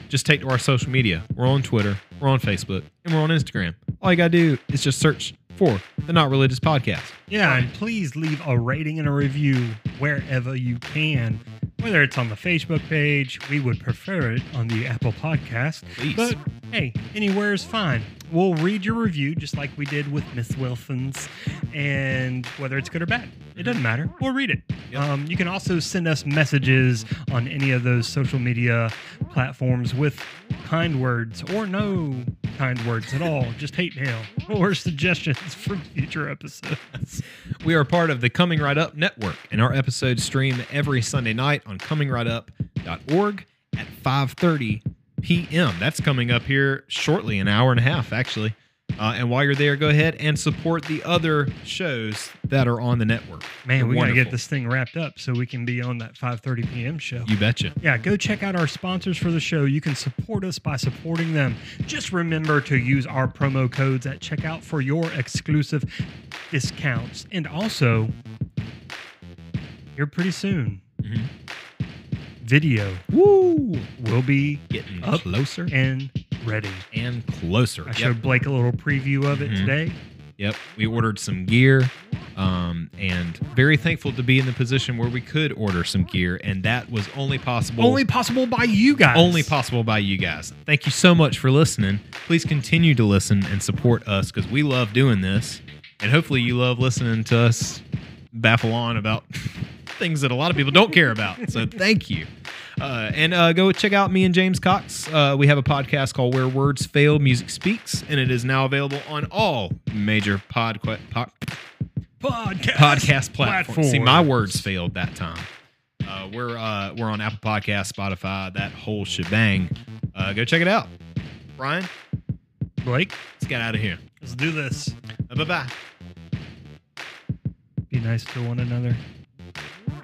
just take to our social media. We're on Twitter, we're on Facebook, and we're on Instagram. All you gotta do is just search for the Not Religious Podcast. Yeah, and please leave a rating and a review wherever you can. Whether it's on the Facebook page, we would prefer it on the Apple Podcast. Please. But hey, anywhere is fine. We'll read your review just like we did with Miss Wilson's, and whether it's good or bad, it doesn't matter. We'll read it. Yep. Um, you can also send us messages on any of those social media platforms with kind words or no kind words at all, just hate mail *laughs* or suggestions for future episodes. We are part of the Coming Right Up Network, and our episodes stream every Sunday night on comingrightup.org at 5.30 p.m. That's coming up here shortly, an hour and a half, actually. Uh, and while you're there, go ahead and support the other shows that are on the network. Man, They're we gotta get this thing wrapped up so we can be on that 5:30 p.m. show. You betcha. Yeah, go check out our sponsors for the show. You can support us by supporting them. Just remember to use our promo codes at checkout for your exclusive discounts. And also, here pretty soon, Mhm. Video Woo! will be Getting Up closer and ready. and closer. I Yep. showed Blake a little preview of it Mhm. today. Yep. We ordered some gear um, and very thankful to be in the position where we could order some gear. And that was only possible. Only possible by you guys. only possible by you guys. Thank you so much for listening. Please continue to listen and support us because we love doing this. And hopefully, you love listening to us baffle on about *laughs* things that a lot of people don't care about. So, thank you. Uh, and uh, go check out me and James Cox. Uh, we have a podcast called Where Words Fail, Music Speaks, and it is now available on all major pod, pod, podcast podcast platforms. See, my words failed that time. Uh, we're uh, we're on Apple Podcast, Spotify, that whole shebang. Uh, go check it out. Brian, Blake, let's get out of here. let's do this. Bye bye. Be nice to one another. Thank you.